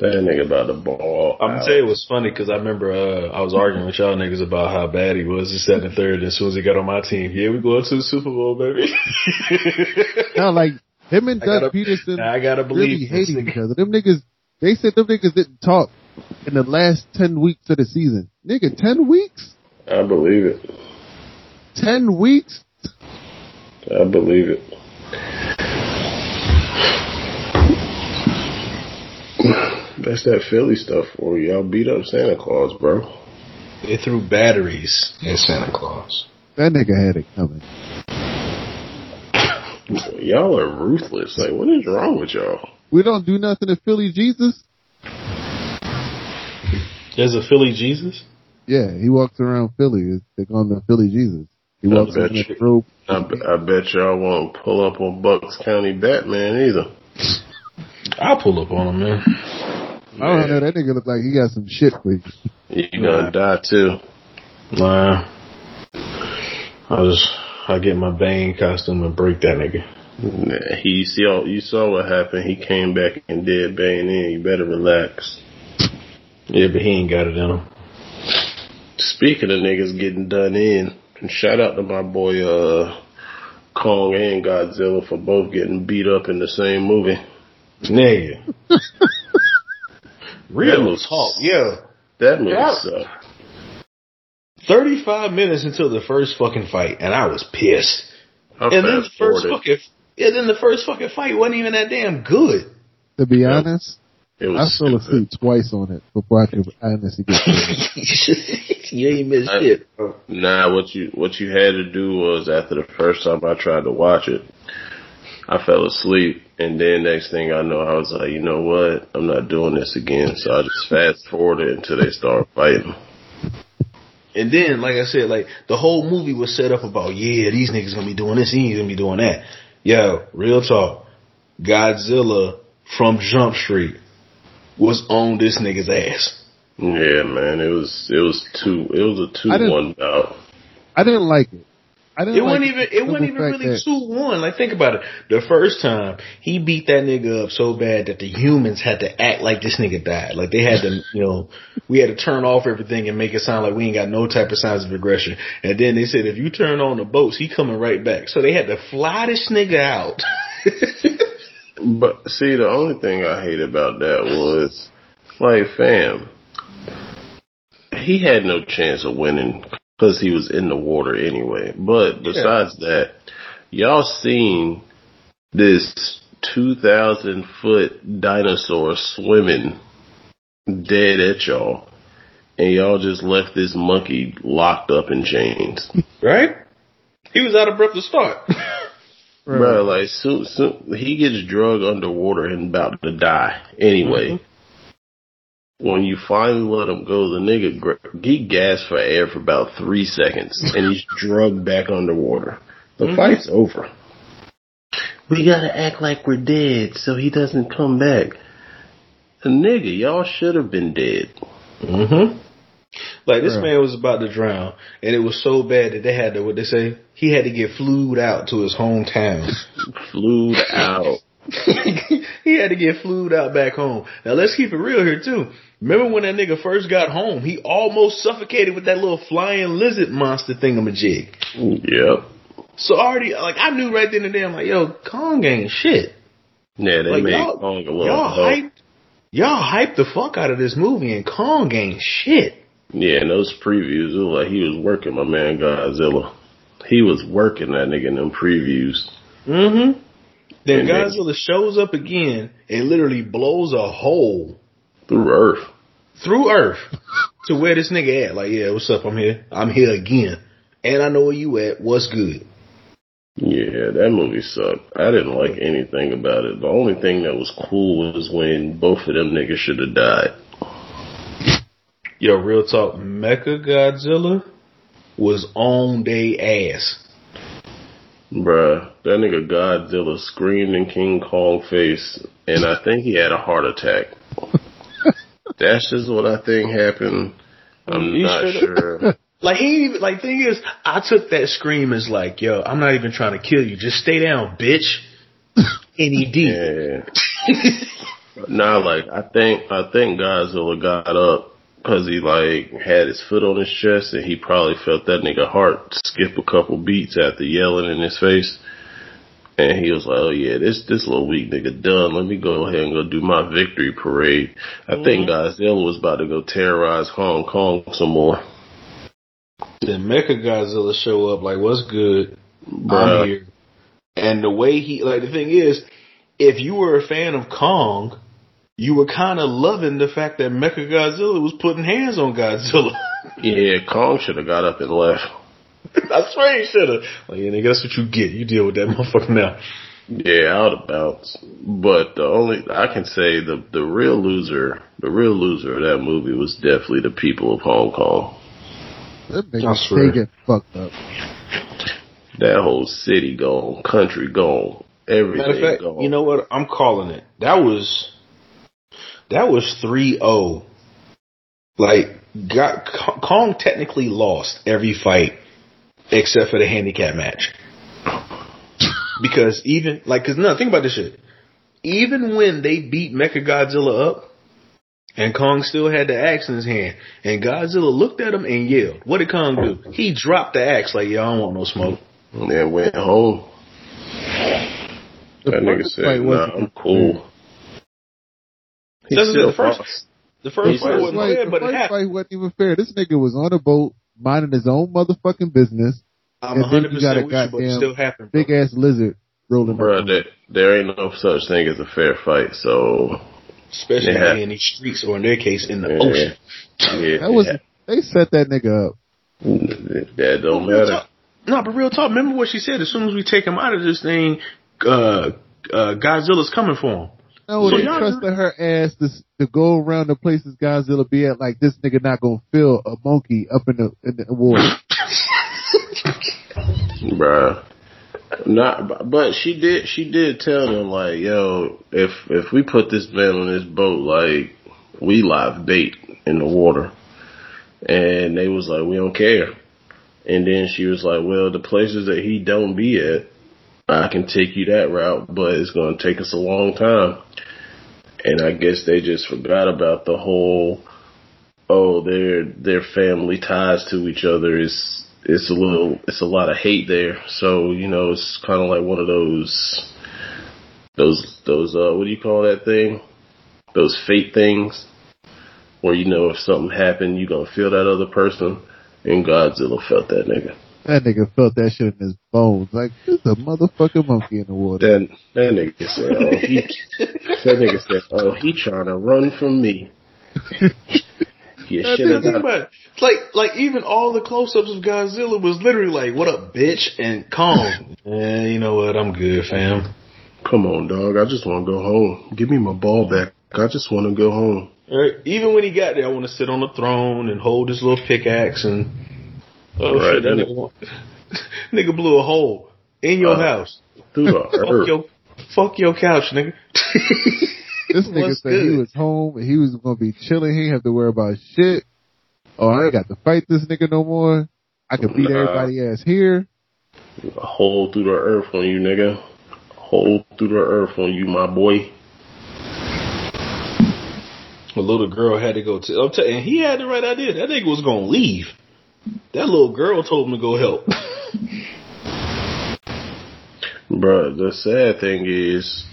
S2: That nigga about to ball
S1: I'm gonna tell you what's funny because I remember uh, I was arguing with y'all niggas about how bad he was in second, third, and as soon as he got on my team, yeah, we going to the Super Bowl, baby. (laughs)
S3: Now, like him and
S1: I
S3: Doug
S1: gotta-
S3: Pederson
S1: I gotta believe this
S3: hating
S1: nigga.
S3: each other. Them niggas, they said them niggas didn't talk in the last ten weeks of the season. Nigga, ten weeks?
S2: I believe it.
S3: Ten weeks?
S2: I believe it. That's that Philly stuff for you. Y'all beat up Santa Claus, bro.
S1: They threw batteries at Santa Claus.
S3: That nigga had it coming. (coughs)
S2: Y'all are ruthless. Like, what is wrong with y'all?
S3: We don't do nothing to Philly Jesus.
S1: There's a Philly Jesus.
S3: Yeah, he walks around Philly. They call him the Philly Jesus. He
S2: I
S3: walks
S2: bet
S3: around
S2: you.
S3: in a robe.
S2: I, be- I bet y'all won't pull up on Bucks County Batman either.
S1: I'll pull up on him, man.
S3: I don't know. That nigga look like he got some shit for you.
S2: You gonna die too.
S1: Nah. I just I get my Bane costume and break that nigga.
S2: Nah, he you see all you saw what happened. He came back and did Bane in. You better relax.
S1: Yeah, but he ain't got it in him.
S2: Speaking of niggas getting done in, and shout out to my boy uh Kong and Godzilla for both getting beat up in the same movie.
S1: Nigga. (laughs)
S2: That
S1: Real
S2: was-
S1: talk. Yeah.
S2: That movie
S1: Yeah.
S2: sucked.
S1: 35 minutes until the first fucking fight, and I was pissed.
S2: I
S1: and then the first
S2: forwarded.
S1: fucking, yeah, then the first fucking fight wasn't even that damn good.
S3: To be
S2: Yeah.
S3: honest,
S2: It
S3: I
S2: was
S3: fell
S2: stupid.
S3: asleep twice on it before I could honestly get through it. (laughs)
S1: you ain't missed
S2: I-
S1: shit.
S2: Nah, what you what you had to do was after the first time I tried to watch it, I fell asleep, and then next thing I know, I was like, you know what, I'm not doing this again. So I just fast forwarded until they start fighting.
S1: And then, like I said, like the whole movie was set up about, yeah, these niggas gonna be doing this, he's gonna be doing that. Yo, real talk. Godzilla from Jump Street was on this nigga's ass.
S2: Yeah, man, it was it was two it was a two one bout.
S3: I didn't like it. I didn't
S1: It
S3: like
S1: wasn't even it wasn't even really
S3: that-
S1: two one. Like think about it. The first time he beat that nigga up so bad that the humans had to act like this nigga died. Like they had to, (laughs) you know, we had to turn off everything and make it sound like we ain't got no type of signs of aggression. And then they said if you turn on the boats, he coming right back. So they had to fly this nigga out. (laughs)
S2: But see, the only thing I hate about that was, like, fam, he had no chance of winning because he was in the water anyway. But besides that, y'all seen this 2,000 foot dinosaur swimming dead at y'all, and y'all just left this monkey locked up in chains. (laughs)
S1: Right? He was out of breath to start. (laughs)
S2: Bro, like soon, soon he gets drugged underwater and about to die anyway. Mm-hmm. When you finally let him go, the nigga gr- he gasped for air for about three seconds, and he's (laughs) drugged back underwater. The fight's over. We gotta act like we're dead so he doesn't come back. The nigga, y'all should have been dead.
S1: Mm-hmm. Like this
S3: Bruh.
S1: man was about to drown, and it was so bad that they had to what they say. He had to get flued out to his hometown.
S2: flued out. (laughs)
S1: he had to get flued out back home. Now let's keep it real here too. Remember when that nigga first got home? He almost suffocated with that little flying lizard monster thingamajig.
S2: Yep.
S1: So already, like I knew right then and there, I'm like, yo, Kong ain't shit.
S2: Yeah, they
S1: Like
S2: made Kong a little
S1: y'all hyped, y'all hyped the fuck out of this movie, and Kong ain't shit.
S2: Yeah, and those previews, it was like he was working my man Godzilla. He was working that nigga in them previews.
S1: Mm-hmm. Then
S2: And then-
S1: Godzilla shows up again and literally blows a hole
S2: Through Earth.
S1: through Earth (laughs) to where this nigga at. Like, yeah, what's up? I'm here. I'm here again. And I know where you at. What's good?
S2: Yeah, that movie sucked. I didn't like anything about it. The only thing that was cool was when both of them niggas should have died.
S1: Yo, real talk. Mecha Godzilla was on they ass.
S2: Bruh, that nigga Godzilla screamed in King Kong face, and I think he had a heart attack. (laughs) That's just what I think happened. I'm
S1: You
S2: not
S1: should've-
S2: sure. (laughs)
S1: Like he even like thing is, I took that scream as like, yo, I'm not even trying to kill you. Just stay down, bitch. (laughs) And he did.
S2: Yeah. (laughs) nah, like I think I think Godzilla got up because he like had his foot on his chest and he probably felt that nigga heart skip a couple beats after yelling in his face. And he was like, "Oh yeah, this this little weak nigga done. Let me go ahead and go do my victory parade." I mm-hmm. think Godzilla was about to go terrorize Hong Kong some more.
S1: Then Mecha Godzilla show up like, what's good?
S2: Bruh.
S1: I'm here. And the way he, like, the thing is, if you were a fan of Kong, you were kind of loving the fact that Mecha Godzilla was putting hands on Godzilla. (laughs)
S2: Yeah, Kong should have got up and left.
S1: I swear he should have. Like, yeah, nigga, that's what you get. You deal with that (laughs) motherfucker now.
S2: Yeah, out of bounds. But the only I can say the the real loser, the real loser of that movie was definitely the people of Hong Kong.
S3: That nigga they get fucked up.
S2: That whole city gone, country gone, everything
S1: Matter of fact,
S2: gone.
S1: you know what? I'm calling it. That was, that was 3-0. Like, got, Kong technically lost every fight except for the handicap match. Because even, like, cause no, think about this shit. Even when they beat Mecha Godzilla up, and Kong still had the axe in his hand, and Godzilla looked at him and yelled. What did Kong do? He dropped the axe like, yo, I don't want no smoke.
S2: and then went home.
S3: The
S2: That nigga said, "Nah,
S3: wasn't
S2: I'm cool." He
S1: That's
S2: still
S1: the first-
S2: lost.
S1: The first fight wasn't
S3: fight,
S1: fair,
S3: the
S1: but it happened.
S3: fight wasn't even fair. This nigga was on a boat minding his own motherfucking business.
S1: I'm
S3: And then you
S1: 100%
S3: got a
S1: you, but it
S3: goddamn
S1: still happened.
S3: Big ass lizard rolling
S2: Bruh,
S3: up.
S2: there, there ain't no such thing as a fair fight. So
S1: Especially
S2: Yeah.
S1: in these streets, or in their case, in the
S2: yeah,
S1: ocean.
S2: yeah,
S3: That was they set that nigga up.
S2: that don't matter.
S1: No, but real talk. Remember what she said? As soon as we take him out of this thing, uh, uh, Godzilla's coming for him.
S3: No,
S1: So
S3: they
S1: y'all-
S3: trusted her ass to to go around the places Godzilla be at. Like this nigga not gonna feel a monkey up in the in the water. (laughs)
S2: Bruh. Not, but she did. She did tell them like, "Yo, if if we put this man on this boat, like we live bait in the water," and they was like, "We don't care." And then she was like, "Well, the places that he don't be at, I can take you that route, but it's gonna take us a long time." And I guess they just forgot about the whole, oh, their their family ties to each other is it's a little it's a lot of hate there. So you know it's kind of like one of those those those uh what do you call that thing? Those fate things where you know if something happened you're gonna feel that other person. And Godzilla felt that nigga.
S3: That nigga felt that shit in his bones. Like, there's a motherfucking monkey in the water.
S2: That that nigga said, oh, he, (laughs) that nigga said, oh, he trying to run from me. You
S1: I
S2: should have got
S1: about it. Like, like even all the close-ups of Godzilla was literally like, "What up, bitch?" and calm. (laughs) yeah, you know what? I'm good, fam.
S2: Come on, dog. I just want to go home. Give me my ball back. I just want to go home.
S1: All right. Even when he got there, I want to sit on the throne and hold his little pickaxe and. Oh
S2: Right,
S1: shit! That
S2: that
S1: nigga, (laughs) nigga blew a hole in your
S2: Uh,
S1: house.
S2: Through the
S1: Fuck
S2: earth.
S1: your, fuck your couch, nigga. (laughs)
S3: This nigga
S1: What's
S3: said he was home and he was gonna be chilling. He didn't have to worry about shit. Oh, I ain't got to fight this nigga no more. I can beat
S2: Nah.
S3: everybody ass here.
S2: A hole through the earth on you, nigga. A hole through the earth on you, my boy.
S1: A little girl had to go to. I'm telling, and he had the right idea. That nigga was gonna leave. That little girl told him to go help.
S2: Bruh, the sad thing is,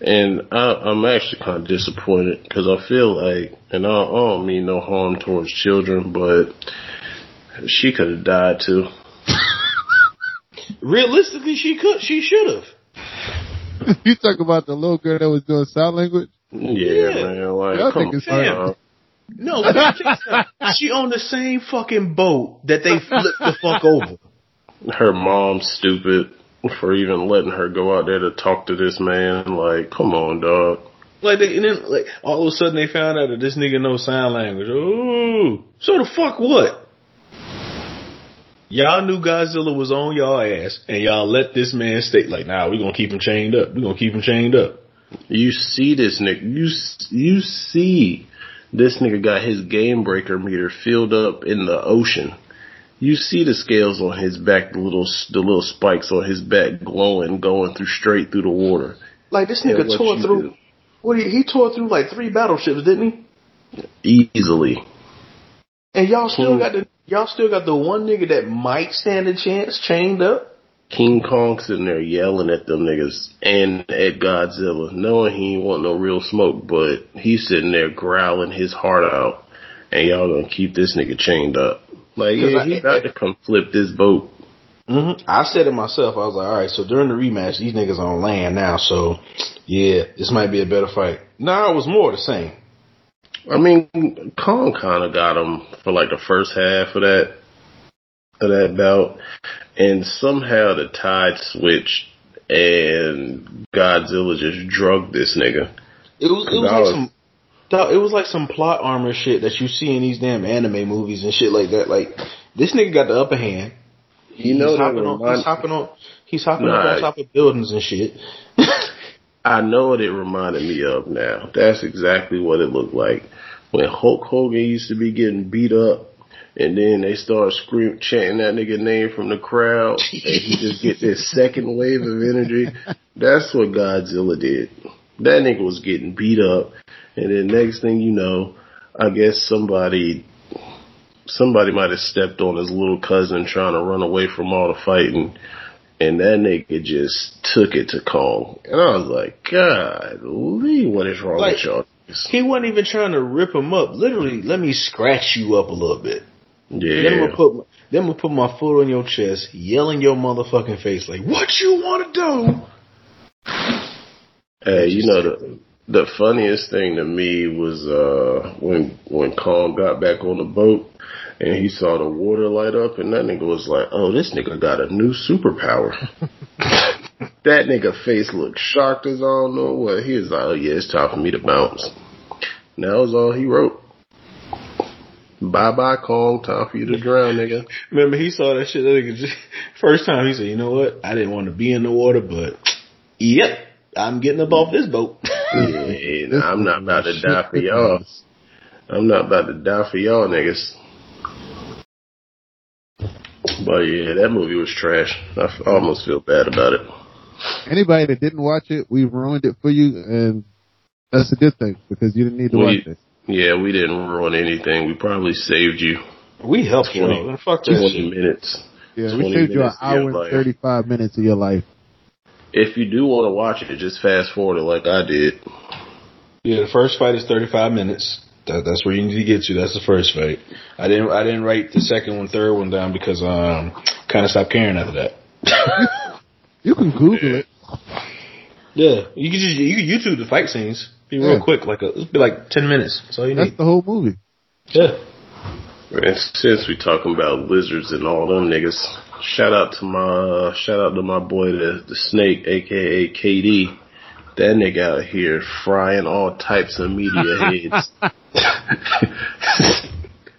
S2: and I, I'm actually kind of disappointed because I feel like, and I, I don't mean no harm towards children, but she could have died too. (laughs)
S1: Realistically, she could. She should have. (laughs)
S3: you talk about the little girl that was doing sign language?
S2: Yeah,
S1: Yeah.
S2: man. Like,
S3: Y'all
S2: come
S3: think it's
S2: on.
S1: Fair.
S2: dog.
S1: No, let me tell you something. she on the same fucking boat that they flipped the fuck over.
S2: Her mom's stupid for even letting her go out there to talk to this man. Like, come on, dog.
S1: Like, they, and then like all of a sudden they found out that this nigga knows sign language. Ooh, so the fuck what? Y'all knew Godzilla was on y'all ass, and y'all let this man stay. Like, nah, we gonna keep him chained up. We gonna keep him chained up.
S2: You see this nigga. You s- you see this nigga got his game breaker meter filled up in the ocean. You see the scales on his back, the little the little spikes on his back glowing, going through straight through the water.
S1: Like this nigga tore through.
S2: do.
S1: What he, he tore through like three battleships, didn't he?
S2: easily.
S1: And y'all still
S2: Hmm.
S1: got the y'all still got the one nigga that might stand a chance chained up.
S2: King Kong sitting there yelling at them niggas and at Godzilla, knowing he ain't want no real smoke, but he's sitting there growling his heart out, and y'all gonna keep this nigga chained up. Like, yeah, he about to come flip this boat.
S1: Mm-hmm. I said it myself. I was like, all right, so during the rematch, these niggas on land now, so yeah, this might be a better fight. Nah, it was more the same.
S2: I mean, Kong kind of got him for like the first half of that of that bout, and somehow the tide switched, and Godzilla just drugged this nigga.
S1: It was it was like
S2: was-
S1: some it was like some plot armor shit that you see in these damn anime movies and shit like that. Like this nigga got the upper hand.
S2: You know
S1: he's hopping on, he's hopping on he's hopping
S2: Nah.
S1: on top of buildings and shit. (laughs)
S2: I know what it reminded me of now. That's exactly what it looked like when Hulk Hogan used to be getting beat up, and then they start screaming, chanting that nigga name from the crowd, and he just get this (laughs) second wave of energy. That's what Godzilla did. That nigga was getting beat up, and then next thing you know, I guess somebody somebody might have stepped on his little cousin trying to run away from all the fighting. And that nigga just took it to Kong. And I was like, God, Lee, what is wrong
S1: Like-
S2: with y'all?
S1: he wasn't even trying to rip him up. Literally, let me scratch you up a little bit. Then I'm
S2: Yeah.
S1: gonna put my, then I'm gonna put my foot on your chest, yelling your motherfucking face like, "What you want to do?"
S2: Hey, you know the the funniest thing to me was uh when when Kong got back on the boat and he saw the water light up and that nigga was like, Oh, this nigga got a new superpower. (laughs) that nigga face looked shocked as I don't know what. He was like, Oh yeah, it's time for me to bounce. And that was all he wrote. Bye bye Kong, time for you to (laughs) drown, nigga.
S1: Remember, he saw that shit. That nigga just, (laughs) first time he said, "You know what? I didn't want to be in the water, but yep, I'm getting up off this boat." (laughs)
S2: Yeah, nah, I'm not about to die for y'all. I'm not about to die for y'all niggas. But yeah, that movie was trash. I almost feel bad about it.
S3: Anybody that didn't watch it, we ruined it for you, and that's a good thing because you didn't need to
S2: We-
S3: watch it.
S2: Yeah, we didn't ruin anything. We probably saved you
S1: we helped you.
S2: Twenty-
S1: Man. Fuck
S2: 20
S1: shit.
S2: minutes.
S3: Yeah,
S2: 20
S3: we saved you an
S2: of your
S3: hour and
S2: life.
S3: 35 minutes of your life.
S2: If you do want to watch it, just fast forward it like I did.
S1: Yeah, the first fight is 35 minutes. That, that's where you need to get to. That's the first fight. I didn't I didn't write the second one, third one down because um kind of stopped caring after that. (laughs)
S3: You can Google it.
S1: yeah, you can just you can YouTube the fight scenes. Be real
S3: Yeah.
S1: quick, like a, it'll be like ten minutes. That's all you
S3: That's
S1: need.
S3: the whole movie.
S1: Yeah.
S2: And since we talking about lizards and all them niggas, shout out to my shout out to my boy the the snake, aka KD. That nigga out here frying all types of media (laughs) heads.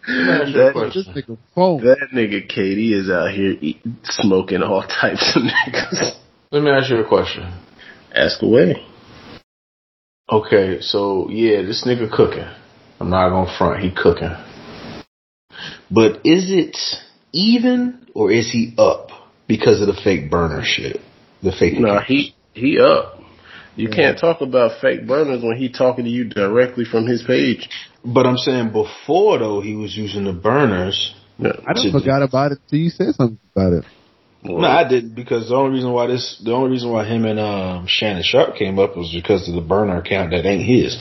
S2: that,
S3: nigga
S2: that nigga KD is out here eat, smoking all types of niggas.
S1: Let me ask you a question.
S2: Ask away.
S1: Okay, so yeah, this nigga cooking. I'm not gonna front, he cooking. But is it even or is he up because of the fake burner shit? The fake
S2: Nah, he he up. You can't talk about fake burners when he talking to you directly from his page.
S1: But I'm saying before though he was using the burners.
S2: No,
S3: I
S1: just
S3: forgot about it till you said something about it.
S2: Well,
S1: No, I didn't because the only reason why this the only reason why him and um Shannon Sharpe came up was because of the burner account that ain't his.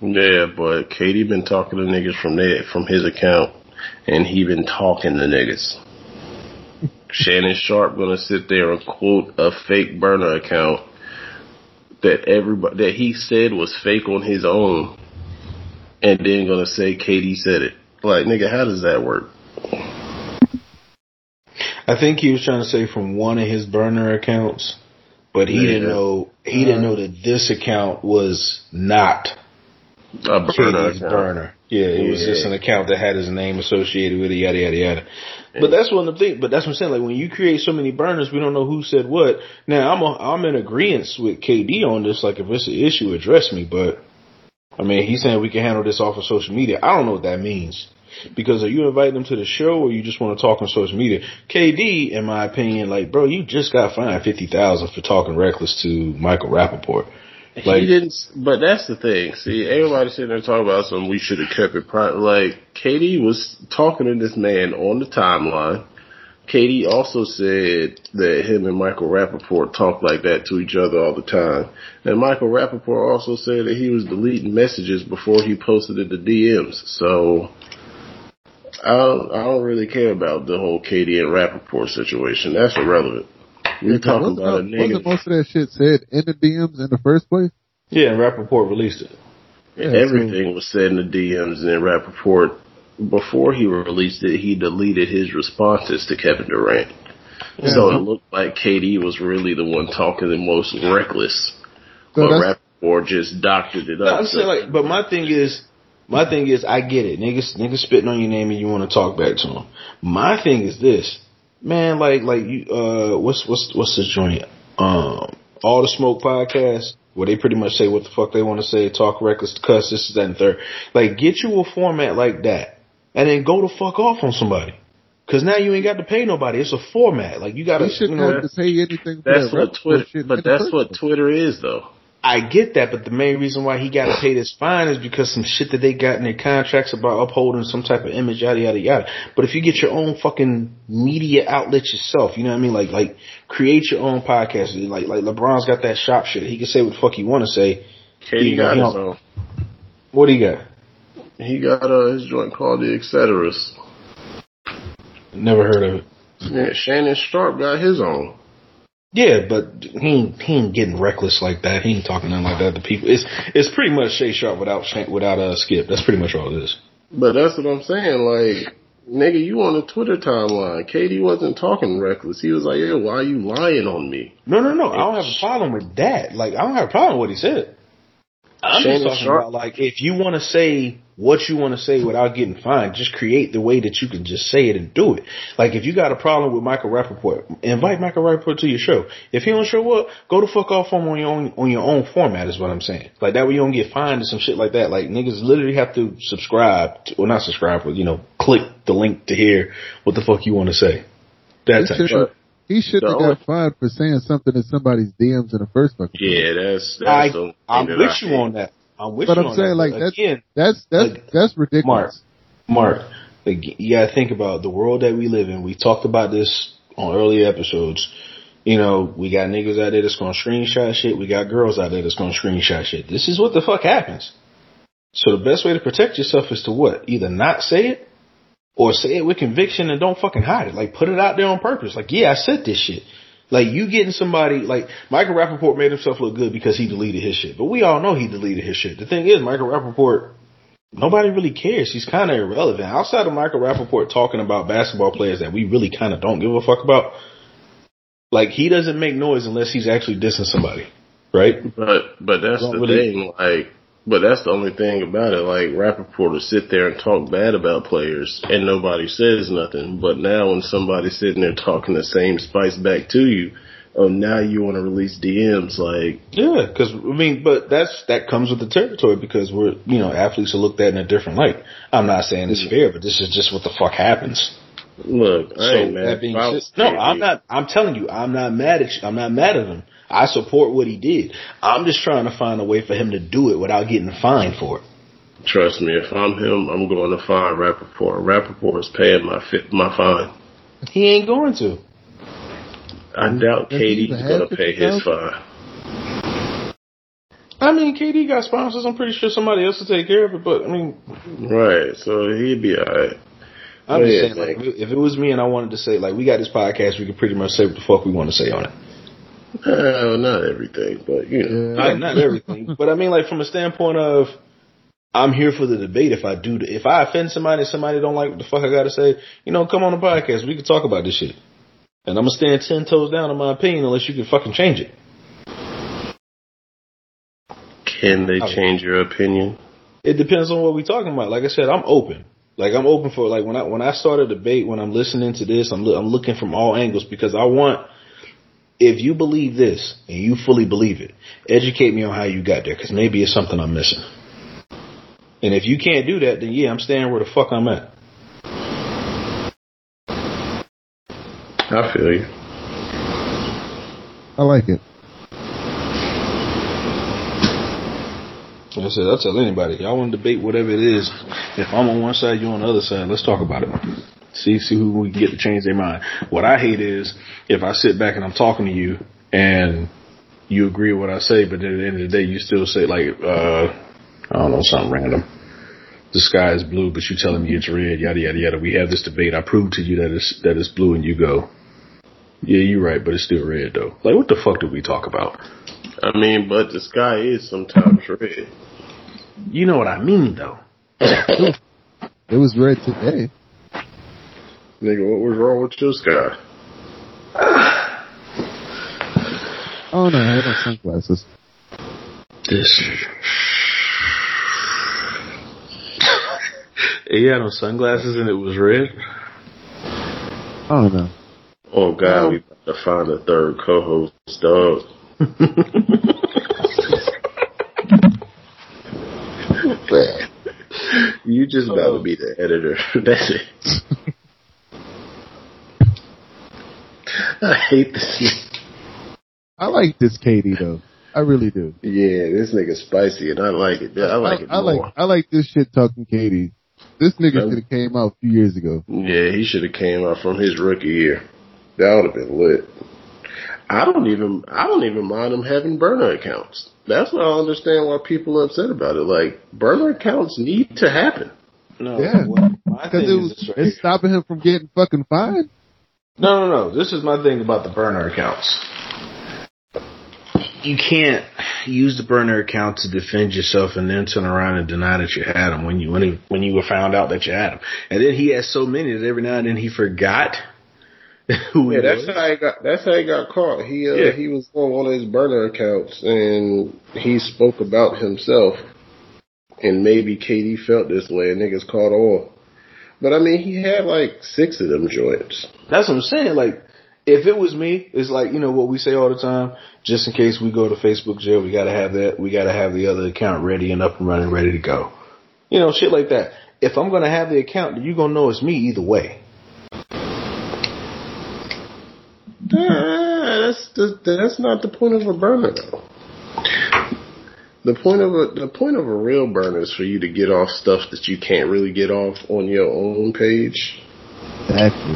S2: Yeah, but KD been talking to niggas from there from his account, and he been talking to niggas. Shannon Sharpe gonna sit there and quote a fake burner account that everybody that he said was fake on his own, and then gonna say KD said it. Like nigga, how does that work?
S1: I think he was trying to say from one of his burner accounts, but he didn't know he didn't uh-huh. know that this account was not
S2: A burner
S1: burner. Yeah, it was just an account that had his name associated with it, yada yada yada. But that's one of the things. But that's what I'm saying. Like when you create so many burners, we don't know who said what. Now I'm a, I'm in agreement with KD on this. Like if it's an issue, address me. But I mean, he's saying we can handle this off of social media. I don't know what that means. Because are you inviting them to the show or you just want to talk on social media? KD, in my opinion, like, bro, you just got fined fifty thousand for talking reckless to Michael Rappaport. Like-
S2: he didn't, but that's the thing. See, everybody sitting there talking about something we should have kept it private. Like, KD was talking to this man on the timeline. KD also said that him and Michael Rappaport talked like that to each other all the time. And Michael Rappaport also said that he was deleting messages before he posted it to DMs. So, I don't, I don't really care about the whole KD and Rappaport situation. That's irrelevant. We're talking
S3: wasn't,
S2: about a nigga.
S3: wasn't most of that shit said in the DMs in the first place?
S1: Yeah, and Rappaport released it.
S3: Yeah,
S2: Everything was said in the DMs and then Rappaport, before he released it, he deleted his responses to Kevin Durant. So it looked like KD was really the one talking the most reckless.
S3: So
S2: but
S3: that's-
S2: Rappaport just doctored it
S1: No,
S2: up.
S1: I'm saying like, but my thing is, my thing is, I get it, niggas, niggas spitting on your name and you want to talk back to them. My thing is this, man, like, like you, uh, what's what's what's the joint? Um, all the smoke podcast where they pretty much say what the fuck they want to say, talk reckless, cuss, this, that, and third. Like, get you a format like that, and then go the fuck off on somebody. Cause now you ain't got to pay nobody. It's a format. Like you got to, you
S3: shouldn't
S1: know,
S3: have to pay anything for
S2: that's
S3: that
S2: what Twitter, but that's what. Twitter is though.
S1: I get that, but the main reason why he got to pay this fine is because some shit that they got in their contracts about upholding some type of image, yada yada yada. But if you get your own fucking media outlet yourself, you know what I mean? Like like create your own podcast. Like like LeBron's got that shop shit. He can say what the fuck he want to say.
S2: KD
S1: Yeah,
S2: got
S1: he
S2: his own.
S1: What do you got?
S2: He got uh, his joint called the Etceteras.
S1: Never heard of it.
S2: Yeah, Shannon Sharpe got his own.
S1: Yeah, but he ain't, he ain't getting reckless like that. He ain't talking nothing like that to people. It's it's pretty much Shay Sharpe without without uh Skip. That's pretty much all it is.
S2: But that's what I'm saying. Like, nigga, you on the Twitter timeline. KD wasn't talking reckless. He was like, yeah, why are you lying on me?
S1: No, no, no. I don't have a problem with that. Like, I don't have a problem with what he said. I'm just talking
S2: Sharp-
S1: about like if you want to say what you want to say without getting fined, just create the way that you can just say it and do it. Like if you got a problem with Michael Rappaport, invite Michael Rappaport to your show. If he don't show up, go to fuck off on your own on your own format is what I'm saying. Like that way you don't get fined or some shit like that. Like niggas literally have to subscribe, to, or not subscribe, but you know, click the link to hear what the fuck you want to say. That
S3: He
S1: type
S3: should
S1: shit.
S3: have he should have got fined for saying something in somebody's DMs in the first fucking place.
S2: Yeah, that's, that's
S1: I,
S2: the thing
S1: I'm with you on that. I'm with
S3: But
S1: you
S3: I'm saying,
S1: that.
S3: like, that's-
S1: again,
S3: That's that's
S1: Like,
S3: that's ridiculous.
S1: Mark, like, you gotta think about the world that we live in. We talked about this on earlier episodes. You know, we got niggas out there that's gonna screenshot shit. We got girls out there that's gonna screenshot shit. This is what the fuck happens. So the best way to protect yourself is to what? Either not say it or say it with conviction and don't fucking hide it. Like put it out there on purpose. Like, yeah, I said this shit. Like you getting somebody like Michael Rappaport made himself look good because he deleted his shit. But we all know he deleted his shit. The thing is, Michael Rappaport, nobody really cares. He's kind of irrelevant. Outside of Michael Rappaport talking about basketball players that we really kind of don't give a fuck about, like he doesn't make noise unless he's actually dissing somebody, right?
S2: But but that's the
S1: really-
S2: thing, like but that's the only thing about it. Like Rappaport will sit there and talk bad about players and nobody says nothing. But now when somebody's sitting there talking the same spice back to you, oh now you want to release DMs like
S1: Yeah, because I mean, but that's that comes with the territory because we're you know athletes are looked at in a different light. I'm not saying it's fair, but this is just what the fuck happens.
S2: look, I
S1: So
S2: ain't mad.
S1: that being
S2: if I
S1: said,
S2: was
S1: no. I'm not. I'm telling you, I'm not mad at. You. I'm not mad at him. I support what he did. I'm just trying to find a way for him to do it without getting fined for it.
S2: Trust me, if I'm him, I'm going to find Rappaport. Rappaport is paying my fit, my fine.
S1: He ain't going to.
S2: I doubt
S3: Does he
S2: KD's
S3: even
S2: going to pay his fine.
S1: I mean, KD got sponsors. I'm pretty sure somebody else will take care of it. But I mean,
S2: Right, so he'd be alright.
S1: I'm just saying, like, if it was me and I wanted to say, like, we got this podcast, we could pretty much say what the fuck we want to say on it.
S2: Uh, not everything, but you know.
S3: Yeah.
S1: Not, not everything, but I mean, like, from a standpoint of, I'm here for the debate. If I do, if I offend somebody and somebody don't like what the fuck I got to say, you know, come on the podcast. We can talk about this shit. And I'm gonna stand ten toes down on my opinion unless you can fucking change it.
S2: Can they change your opinion?
S1: It depends on what we're talking about. Like I said, I'm open. Like I'm open for like when I when I start a debate, when I'm listening to this, I'm I'm looking from all angles because I want. If you believe this and you fully believe it, educate me on how you got there because maybe it's something I'm missing. And if you can't do that, then yeah, I'm staying where the fuck I'm at.
S2: I feel you.
S3: I like it.
S1: I said, I'll tell anybody. Y'all want to debate whatever it is. If I'm on one side, you're on the other side. Let's talk about it. See, see who we can get to change their mind. What I hate is if I sit back and I'm talking to you and you agree with what I say, but at the end of the day, you still say like, uh, I don't know, something random. The sky is blue, but you telling me it's red. Yada yada yada. We have this debate. I prove to you that it's that it's blue, and you go, yeah, you're right, but it's still red though. Like, what the fuck did we talk about?
S2: I mean, but the sky is sometimes red.
S1: You know what I mean, though. (coughs)
S3: It was red today.
S2: Nigga, what was wrong with this guy? (sighs)
S3: Oh no, I had no sunglasses.
S1: This. (laughs) he had on sunglasses and it was red.
S3: Oh no.
S2: Oh God, we about to find a third co-host, dog. (laughs) (laughs) you just about to be the editor. That's it. (laughs) I hate this.
S3: I like this KD though. I really do.
S2: Yeah, this nigga's spicy, and I like it. I like it
S3: I,
S2: more.
S3: like I like this shit talking KD. This nigga should have came out a few years ago.
S2: Yeah, he should have came out from his rookie year. That would have been lit. I don't even I don't even mind him having burner accounts. That's what I understand why people are upset about it. Like burner accounts need to happen.
S1: No,
S3: Yeah. Because
S1: thing
S3: it
S1: is
S3: was
S1: right
S3: it's
S1: here.
S3: stopping him from getting fucking fined.
S1: No, no, no. This is my thing about the burner accounts. You can't use the burner account to defend yourself and then turn around and deny that you had them when you when he, when you were found out that you had them. And then he has so many that every now and then he forgot (laughs) who
S2: Yeah,
S1: he
S2: that's
S1: was.
S2: how he got. That's how he got caught. He uh,
S1: Yeah.
S2: he was on one of his burner accounts and he spoke about himself. And maybe KD felt this way, and niggas caught on. But I mean, he had like six of them joints.
S1: That's what I'm saying. Like, if it was me, it's like, you know what we say all the time, just in case we go to Facebook jail, we gotta have that, we gotta have the other account ready and up and running, ready to go. You know, shit like that. If I'm gonna have the account, then you gonna know it's me either way.
S2: That's the, that's not the point of a burner though. The point of a the point of a real burner is for you to get off stuff that you can't really get off on your own page.
S3: Exactly.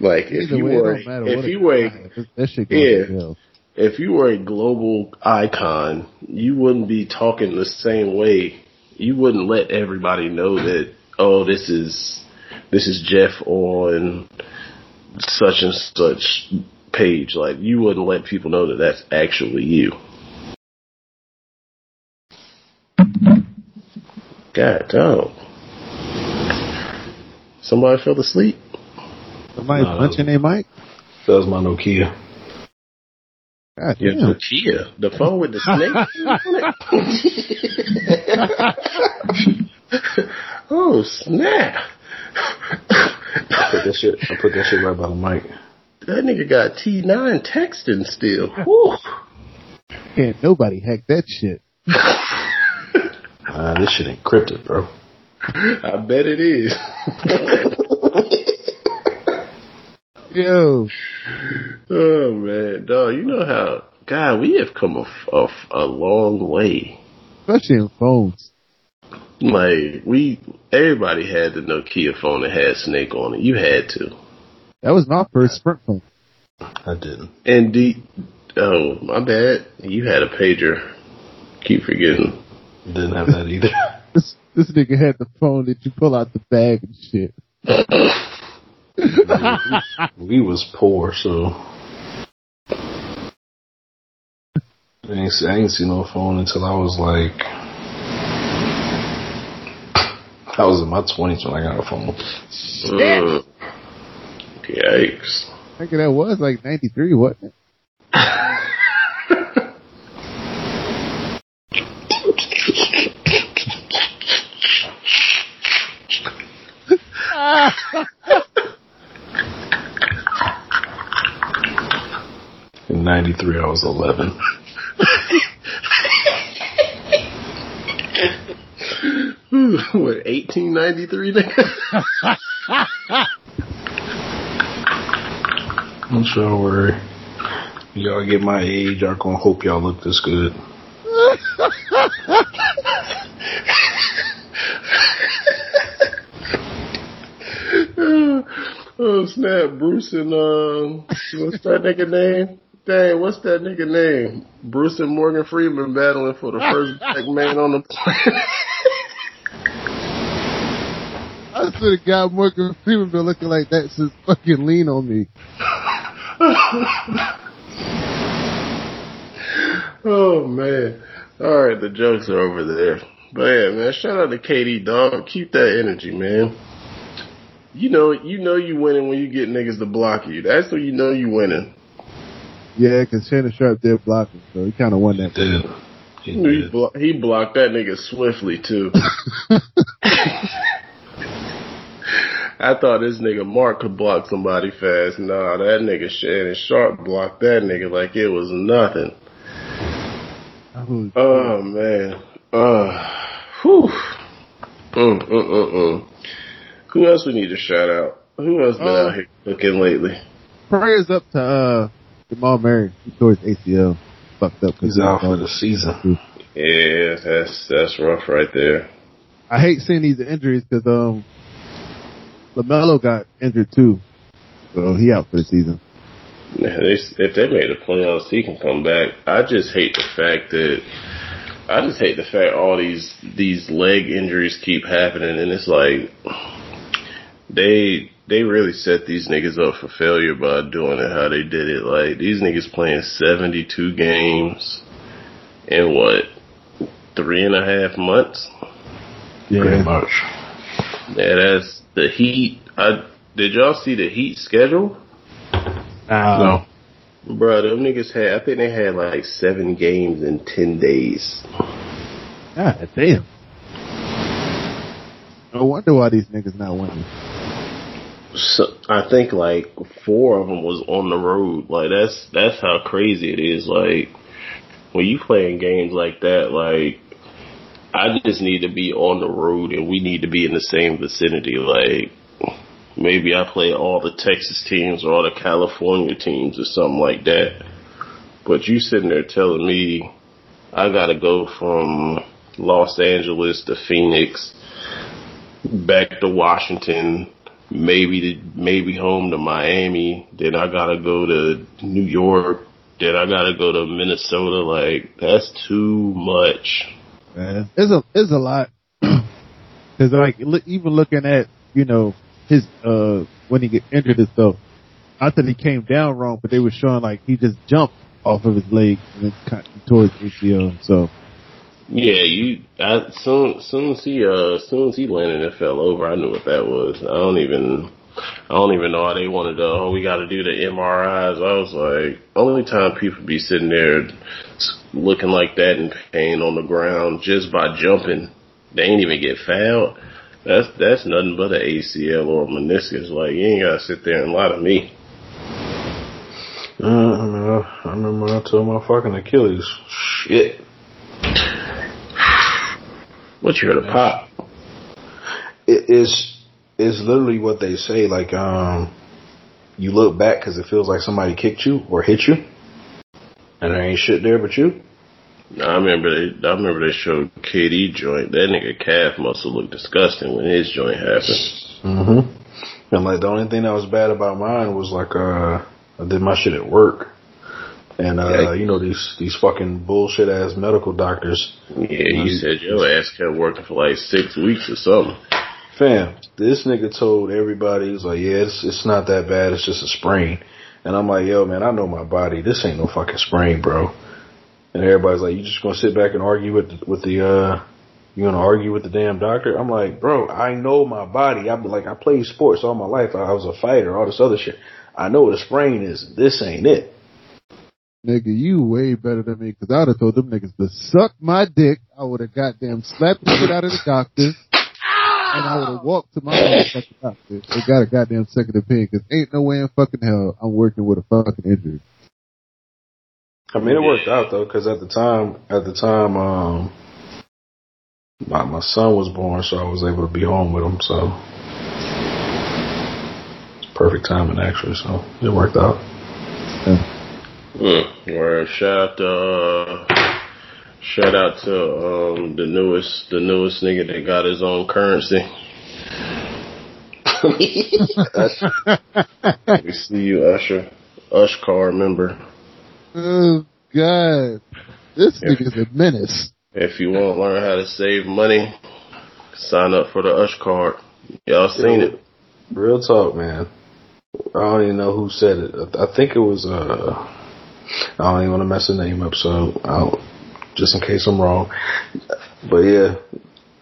S2: Like if
S3: Either
S2: you
S3: way,
S2: were if you were
S3: that shit goes
S2: Yeah. if you were a global icon, you wouldn't be talking the same way you wouldn't let everybody know that oh this is this is Jeff on such and such page. Like you wouldn't let people know that that's actually you. God dog. Somebody fell asleep.
S3: Somebody
S1: No,
S3: punching their mic.
S1: That was my Nokia.
S3: God
S2: Yeah,
S3: damn.
S2: the the phone with the snake. (laughs) (laughs) oh snap!
S1: I put that shit. I put that shit right by the mic.
S2: That nigga got T9 texting still. (laughs) Woo.
S3: Can't nobody hack that shit. (laughs)
S1: Uh, this shit encrypted, bro.
S2: I bet it is. (laughs)
S3: Yo,
S2: oh man, dog, you know how God we have come a a long way.
S3: especially in phones.
S2: Like we, everybody had the Nokia phone that had Snake on it. You had to.
S3: That was my first Sprint phone.
S1: I didn't.
S2: And D, oh my bad, you had a pager. Keep forgetting.
S1: Didn't have that either. (laughs) (laughs)
S3: This this nigga had the phone that you pull out the bag and shit.
S1: we was poor, so I ain't, see- I ain't seen no phone until I was like, I was in my twenties when I got a phone.
S2: Mm. Yikes.
S3: Nigga, that was like 93, wasn't it?
S1: In '93, I was 11. (laughs)
S2: what, 1893 nigga? (laughs)
S1: Don't y'all worry. Y'all get my age, y'all gonna hope y'all look this good. (laughs)
S2: oh snap, Bruce and um, what's that nigga name? Dang, what's that nigga name? Bruce and Morgan Freeman battling for the first (laughs) black man on the planet.
S3: I swear to God, Morgan Freeman been looking like that since fucking Lean on Me. (laughs) (laughs)
S2: oh man. All right, the jokes are over there. But yeah, man, shout out to KD dog. Keep that energy, man. You know, you know you winning when you get niggas to block you. That's when you know you winning.
S3: Yeah, cause Shannon Sharpe did block him, so he kind of won that.
S1: Did he
S2: He, blo- he blocked that nigga swiftly too. (laughs) I thought this nigga Mark could block somebody fast. Nah, that nigga Shannon Sharpe blocked that nigga like it was nothing.
S3: Oh,
S2: Oh man. Uh, whew. Mm, mm, mm, mm. Who else we need to shout out? Who else been
S3: Uh,
S2: out here cooking lately?
S3: prayers up to uh Jamal Murray. He tore his ACL. Fucked up. 'cause
S1: He's out for the season.
S2: Yeah, that's that's rough right there.
S3: I hate seeing these injuries because um, LaMelo got injured too, so he out for the season.
S2: Yeah, they, if they made the playoffs, he can come back. I just hate the fact that I just hate the fact all these these leg injuries keep happening, and it's like they they really set these niggas up for failure by doing it how they did it. Like these niggas playing seventy two games in what three and a half months.
S1: Pretty much.
S2: Yeah, that's the Heat. I did y'all see the Heat schedule?
S3: Uh,
S1: No.
S2: Bro, them niggas had, I think they had like seven games in 10 days.
S3: God damn. No wonder why these niggas not winning.
S2: So, I think like four of them was on the road. Like that's, that's how crazy it is. Like when you playing games like that, like I just need to be on the road and we need to be in the same vicinity. Like maybe I play all the Texas teams or all the California teams or something like that. But you sitting there telling me I gotta go from Los Angeles to Phoenix, back to Washington, maybe to maybe home to Miami, then I gotta go to New York, then I gotta go to Minnesota. Like that's too much.
S3: Man, it's a it's a lot. (clears throat) Cause like look, even looking at you know his uh when he get injured and stuff, I thought he came down wrong, but they were showing like he just jumped off of his leg and then cut towards ACL. So
S2: Yeah, you. I, soon, soon as he, uh, soon as he landed and fell over, I knew what that was. I don't even, I don't even know how they wanted to. Oh, we got to do the MRIs. I was like, only time people be sitting there looking like that in pain on the ground just by jumping, they ain't even get fouled. That's that's nothing but an ACL or a meniscus. Like you ain't gotta sit there and lie to me.
S1: Uh, I, mean, I, I remember when I told my fucking Achilles, shit.
S2: What you heard of pop?
S1: It is is literally what they say. Like, um, you look back because it feels like somebody kicked you or hit you, and there ain't shit there but you.
S2: I remember they, I remember they showed KD joint. That nigga calf muscle looked disgusting when his joint happened.
S1: Mm-hmm. And like the only thing that was bad about mine was like, uh, I did my shit at work. And uh, you know these these fucking bullshit ass medical doctors.
S2: Yeah, you said your ass kept working for like six weeks or something.
S1: Fam, this nigga told everybody, he's like, yeah, it's, it's not that bad, it's just a sprain. And I'm like, yo, man, I know my body. This ain't no fucking sprain, bro. And everybody's like, you just gonna sit back and argue with the, with the, uh, you gonna argue with the damn doctor? I'm like, bro, I know my body. I'm like, I played sports all my life. I was a fighter, all this other shit. I know what a sprain is. This ain't it.
S3: nigga, you way better than me because I would have told them niggas to suck my dick. I would have goddamn slapped the shit out of the doctor. And I would have walked to my motherfucking doctor and got a goddamn second opinion because ain't no way in fucking hell I'm working with a fucking injury.
S1: I mean, it worked out though, because at the time, at the time, um, my my son was born, so I was able to be home with him. So it's perfect timing, actually. So it worked out.
S2: Mm. Where shout out to uh, shout out to um, the newest the newest nigga that got his own currency. (laughs) we see you, Usher. Ush card member.
S3: Oh god. This
S2: Yeah.
S3: nigga's a menace.
S2: If you want to learn how to save money, sign up for the Ush card. Y'all seen it?
S1: Real talk, man. I don't even know who said it. I I think it was. uh I don't even want to mess the name up, so I'll just in case I'm wrong. But yeah,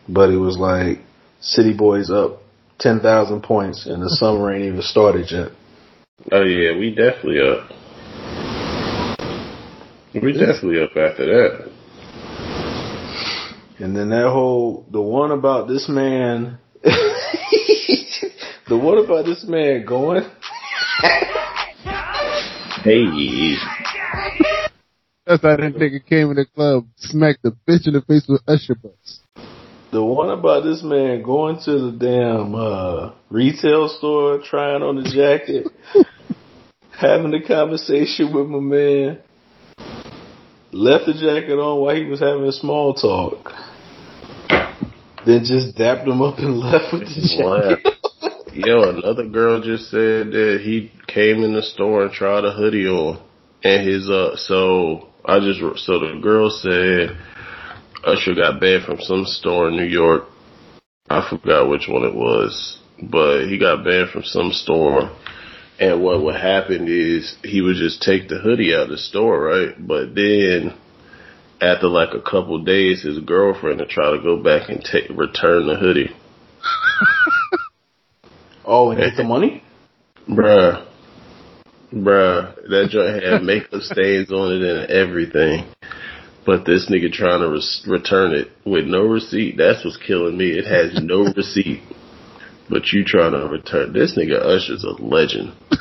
S1: buddy was like, "City boys up ten thousand points, and the summer ain't even started yet."
S2: Oh yeah, we definitely up. We definitely up after that.
S1: And then that whole the one about this man, (laughs) the one about this man going.
S2: Hey,
S3: That's how that nigga came in the club, smacked the bitch in the face with Usher butts.
S1: The one about this man going to the damn uh, retail store, trying on the jacket, (laughs) having a conversation with my man, left the jacket on while he was having small talk, then just dapped him up and (laughs) left with the jacket.
S2: Yo, another girl just said that he came in the store and tried a hoodie on, and his uh. So I just so the girl said Usher got banned from some store in New York. I forgot which one it was, but he got banned from some store. And what would happen is he would just take the hoodie out of the store, right? But then after like a couple days, his girlfriend would try to go back and take return the hoodie. (laughs)
S1: Oh, and get the money?
S2: Bruh. Bruh. That joint had makeup stains on it and everything. But this nigga trying to res- return it with no receipt, that's what's killing me. It has no (laughs) receipt. But you trying to return this nigga Usher's a legend. (laughs)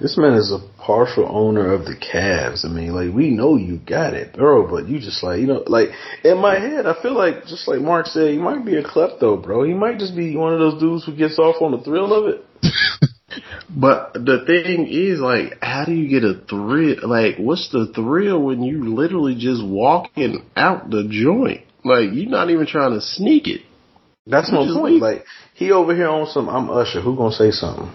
S1: This man is a partial owner of the Cavs. I mean, like we know you got it, bro, but you just like you know, like in my head, I feel like just like Mark said, he might be a klepto, bro. He might just be one of those dudes who gets off on the thrill of it. (laughs)
S2: But the thing is, like, how do you get a thrill? Like, what's the thrill when you literally just walking out the joint? Like, you're not even trying to sneak it.
S1: That's my point.
S2: leave.
S1: Like he over here on some, I'm Usher. Who gonna say something?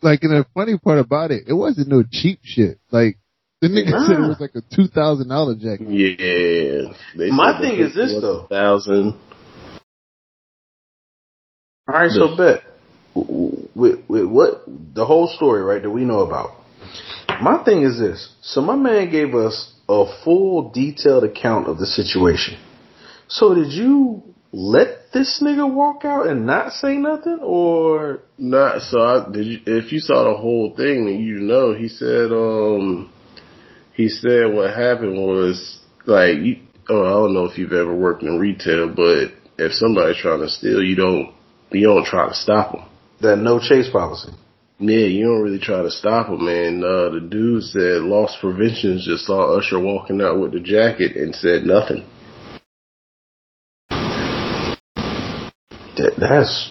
S3: Like, and the funny part about it, it wasn't no cheap shit. Like, The nigga said it was like a two thousand dollar jacket.
S2: Yeah. They
S1: My thing is this, though.
S2: a Thousand.
S1: All right, so bet with, with what the whole story, right, that we know about. My thing is this. So my man gave us a full detailed account of the situation. So did you let this nigga walk out and not say nothing or
S2: Not so. I, did you, if you saw the whole thing, then you know he said. Um, he said what happened was like. You, oh, I don't know if you've ever worked in retail, but if somebody's trying to steal, you don't. You don't try to stop them.
S1: That no chase policy?
S2: Yeah, you don't really try to stop them, man. Uh, the dude said lost preventions just saw Usher walking out with the jacket and said nothing.
S1: That, that's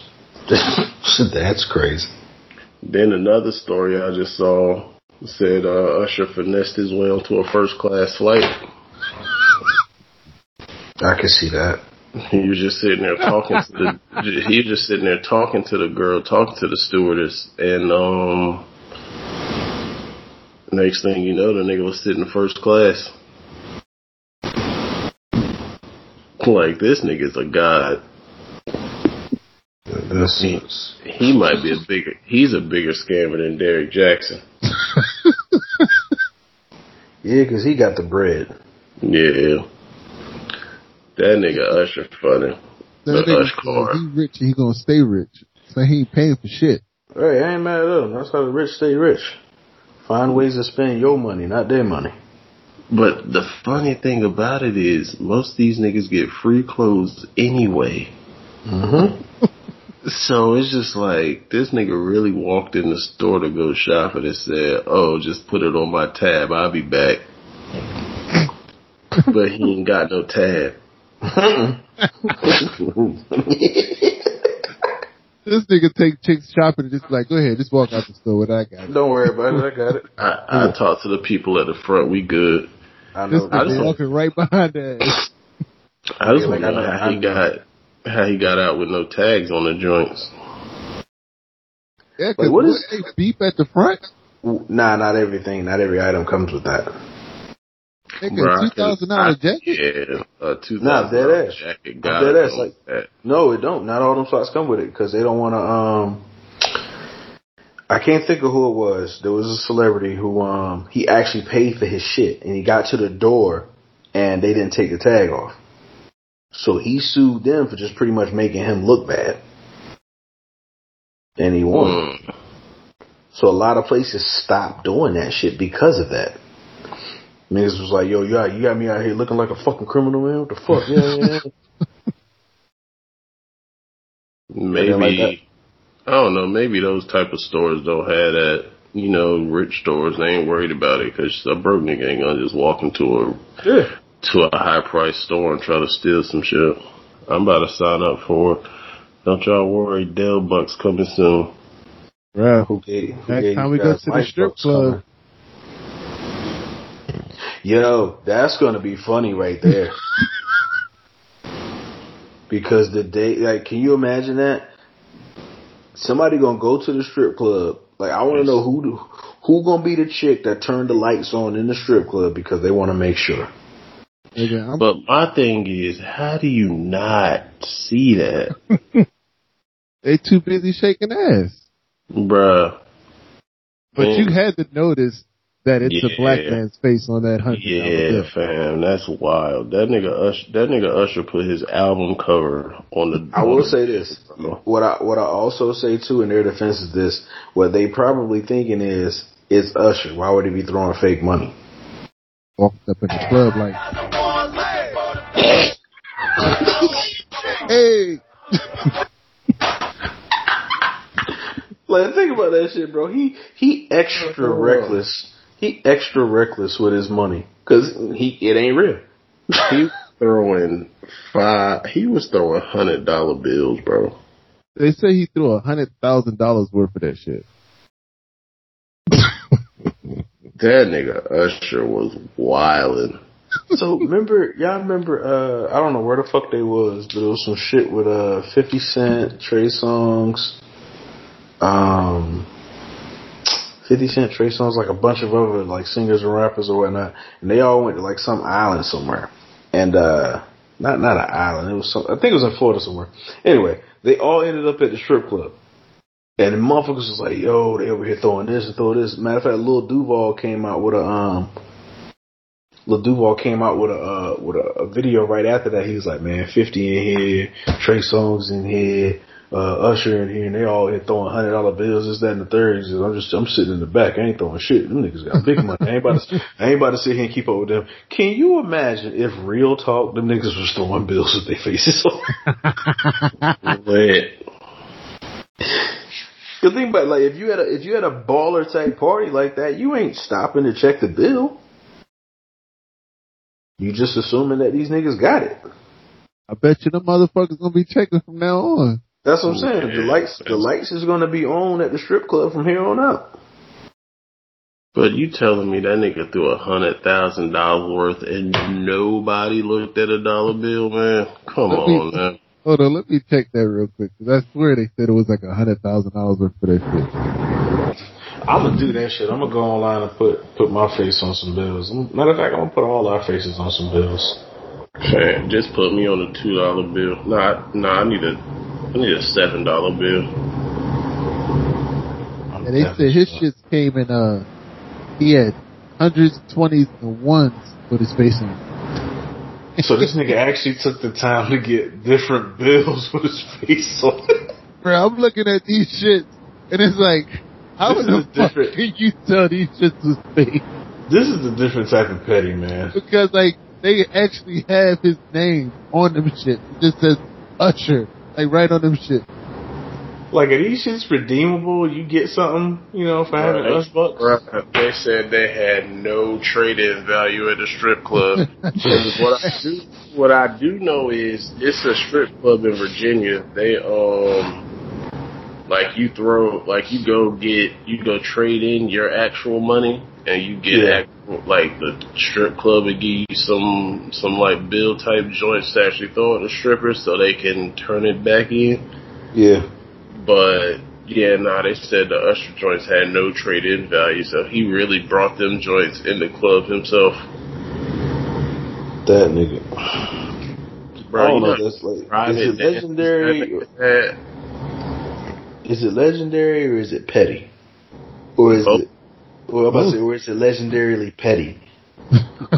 S1: (laughs) that's crazy.
S2: Then another story I just saw said uh, Usher finessed his way onto a first class flight.
S1: I can see that. (laughs)
S2: He was just sitting there talking to the. (laughs) He was just sitting there talking to the girl, talking to the stewardess, and um, next thing you know, the nigga was sitting in first class. Like this nigga's a god.
S1: That's,
S2: He, he might be a bigger. He's a bigger scammer than Derek Jackson. (laughs)
S1: yeah, because he got the bread.
S2: Yeah, that nigga Usher funny.
S3: That
S2: The
S3: nigga
S2: Ush car.
S3: he rich and he gonna stay rich. So he ain't paying for shit.
S1: Hey, I ain't mad at them. That's how the rich stay rich. Find ways to spend your money, not their money.
S2: But the funny thing about it is, most of these niggas get free clothes anyway.
S1: Mm-hmm. (laughs)
S2: So it's just like this nigga really walked in the store to go shopping and said, "Oh, just put it on my tab. I'll be back." (laughs) but he ain't got no tab. (laughs)
S3: This nigga take chicks shopping and just be like, go ahead, just walk out the store with I got it.
S1: Don't worry about it. I got it.
S2: I, I talked to the people at the front. We good.
S1: I
S3: This
S1: know.
S2: I just-
S3: walking right behind that.
S2: I just
S1: Yeah,
S2: want
S1: like,
S2: to know
S1: I
S2: how he got how he got out with no tags on the joints.
S3: Yeah, cause
S1: Wait, what
S3: what
S1: is-
S3: they beep at the front?
S1: Nah, not everything. Not every item comes with that.
S3: Nigga,
S2: Bruh,
S3: two thousand dollar jacket.
S2: Yeah, a two
S1: Nah,
S2: thousand
S1: dead
S2: dollar
S1: ass.
S2: jacket. Got
S1: Dead ass, like-
S2: that.
S1: No, it don't. Not all them socks come with it because they don't want to. Um, I can't think of who it was. There was a celebrity who um he actually paid for his shit and he got to the door and they didn't take the tag off. So he sued them for just pretty much making him look bad. And he won.
S2: Mm.
S1: So a lot of places stopped doing that shit because of that. Niggas was like, yo, you got, you got me out here looking like a fucking criminal, man. What the fuck? Yeah, yeah, yeah. (laughs)
S2: Maybe
S1: like.
S2: I don't know. Maybe those type of stores don't have that. You know, rich stores they ain't worried about it because a broke nigga ain't gonna just walk into a
S1: yeah.
S2: to a high price store and try to steal some shit. I'm about to sign up for. it. Don't y'all worry, Dell Bucks coming soon.
S3: Bruh.
S1: Who gave, who
S3: Next
S1: gave
S3: time we go to the strip
S1: bucks
S3: club.
S1: Coming? Yo, that's gonna be funny right there. (laughs) because the day, like, can you imagine that? Somebody gonna go to the strip club. Like, I want to know who who gonna be the chick that turned the lights on in the strip club because they want to make sure.
S3: Nigga,
S2: But my thing is, how do you not see that, (laughs)
S3: they too busy shaking ass.
S2: bruh?
S3: But
S2: Man.
S3: you mm. had to notice that it's a black man's face on that hundred
S2: Yeah,
S3: bill.
S2: fam, that's wild. That nigga Usher, that nigga Usher put his album cover on the.
S1: I will say this. What I what I also say too in their defense is this: what they probably thinking is it's Usher. Why would he be throwing fake money?
S3: Walked up in the club like, hey,
S1: Like think about that shit, bro. He he extra reckless. He extra reckless with his money because he it ain't real.
S2: He throwing five. He was throwing hundred dollar bills, bro.
S3: they say he threw a hundred thousand dollars worth of that shit. (laughs)
S2: That nigga Usher was wildin'.
S1: So remember, y'all remember? uh I don't know where the fuck they was, but it was some shit with uh Fifty Cent, Trey Songz, um, Fifty Cent, Trey Songz, like a bunch of other like singers and rappers or whatnot, and they all went to like some island somewhere, and uh not not an island, it was some, I think it was in Florida somewhere. Anyway, they all ended up at the strip club. And the motherfuckers was like, yo, they over here throwing this and throwing this. Matter of fact, Lil Duval came out with a um Lil Duval came out with a uh, with a, a video right after that. He was like, "Man, fifty in here, Trey Songz in here, uh, Usher in here, and they all throwing hundred dollar bills, this, that, and the third. He says, I'm just I'm sitting in the back. I ain't throwing shit. Them niggas got big money. I ain't about to I ain't about to sit here and keep up with them. Can you imagine if real talk, them niggas was throwing bills with their faces (laughs) on? Cause think about it, like if you had a if you had a baller type party like that, you ain't stopping to check the bill. You just assuming that these niggas got it.
S3: I bet you the motherfuckers gonna be checking from now on.
S1: That's what I'm saying. The lights the lights is gonna be on at the strip club from here on out.
S2: But you telling me that nigga threw a hundred thousand dollars worth and nobody looked at a dollar bill, man? Come
S3: Let me-
S2: on, man.
S3: Hold on, let me check that real quick. Cause I swear they said it was like a hundred thousand dollars worth for that shit.
S1: I'm gonna do that shit. I'm gonna go online and put put my face on some bills. Matter of fact, I'm gonna put all our faces on some bills.
S2: Man, just put me on a two dollar bill. Nah, nah, I need a, I need a seven dollar bill.
S3: And they said his shits came in uh he had hundreds, twenties, and ones with his face on.
S1: So this nigga actually took the time to get different bills with his face on.
S3: Bro, I'm looking at these shits and it's like, how
S1: This
S3: in the fuck
S1: different.
S3: can you tell these shits was fake?
S1: This is a different type of petty, man.
S3: Because like they actually have his name on them shit. It just says Usher, like right on them shit.
S1: Like, are these shits redeemable? You get something, you know, for having
S2: Right.
S1: us bucks?
S2: Right. They said they had no trade-in value at the strip club. (laughs) What I do, what I do know is it's a strip club in Virginia. They um, like you throw, like you go get, you go trade in your actual money, and you get
S1: Yeah.
S2: actual, like the strip club would give you some some like bill type joints to actually throw at the strippers so they can turn it back in.
S1: Yeah.
S2: But yeah, nah, they said the Usher joints had no trade in value, so he really brought them joints in the club himself.
S1: That nigga.
S2: Bro,
S1: I don't
S2: you
S1: know.
S2: know,
S1: That's like, is it legendary?
S2: that nigga had.
S1: Is it legendary or is it petty? Or is
S2: Both.
S1: it? Well, I'm about to say, or is it legendarily petty?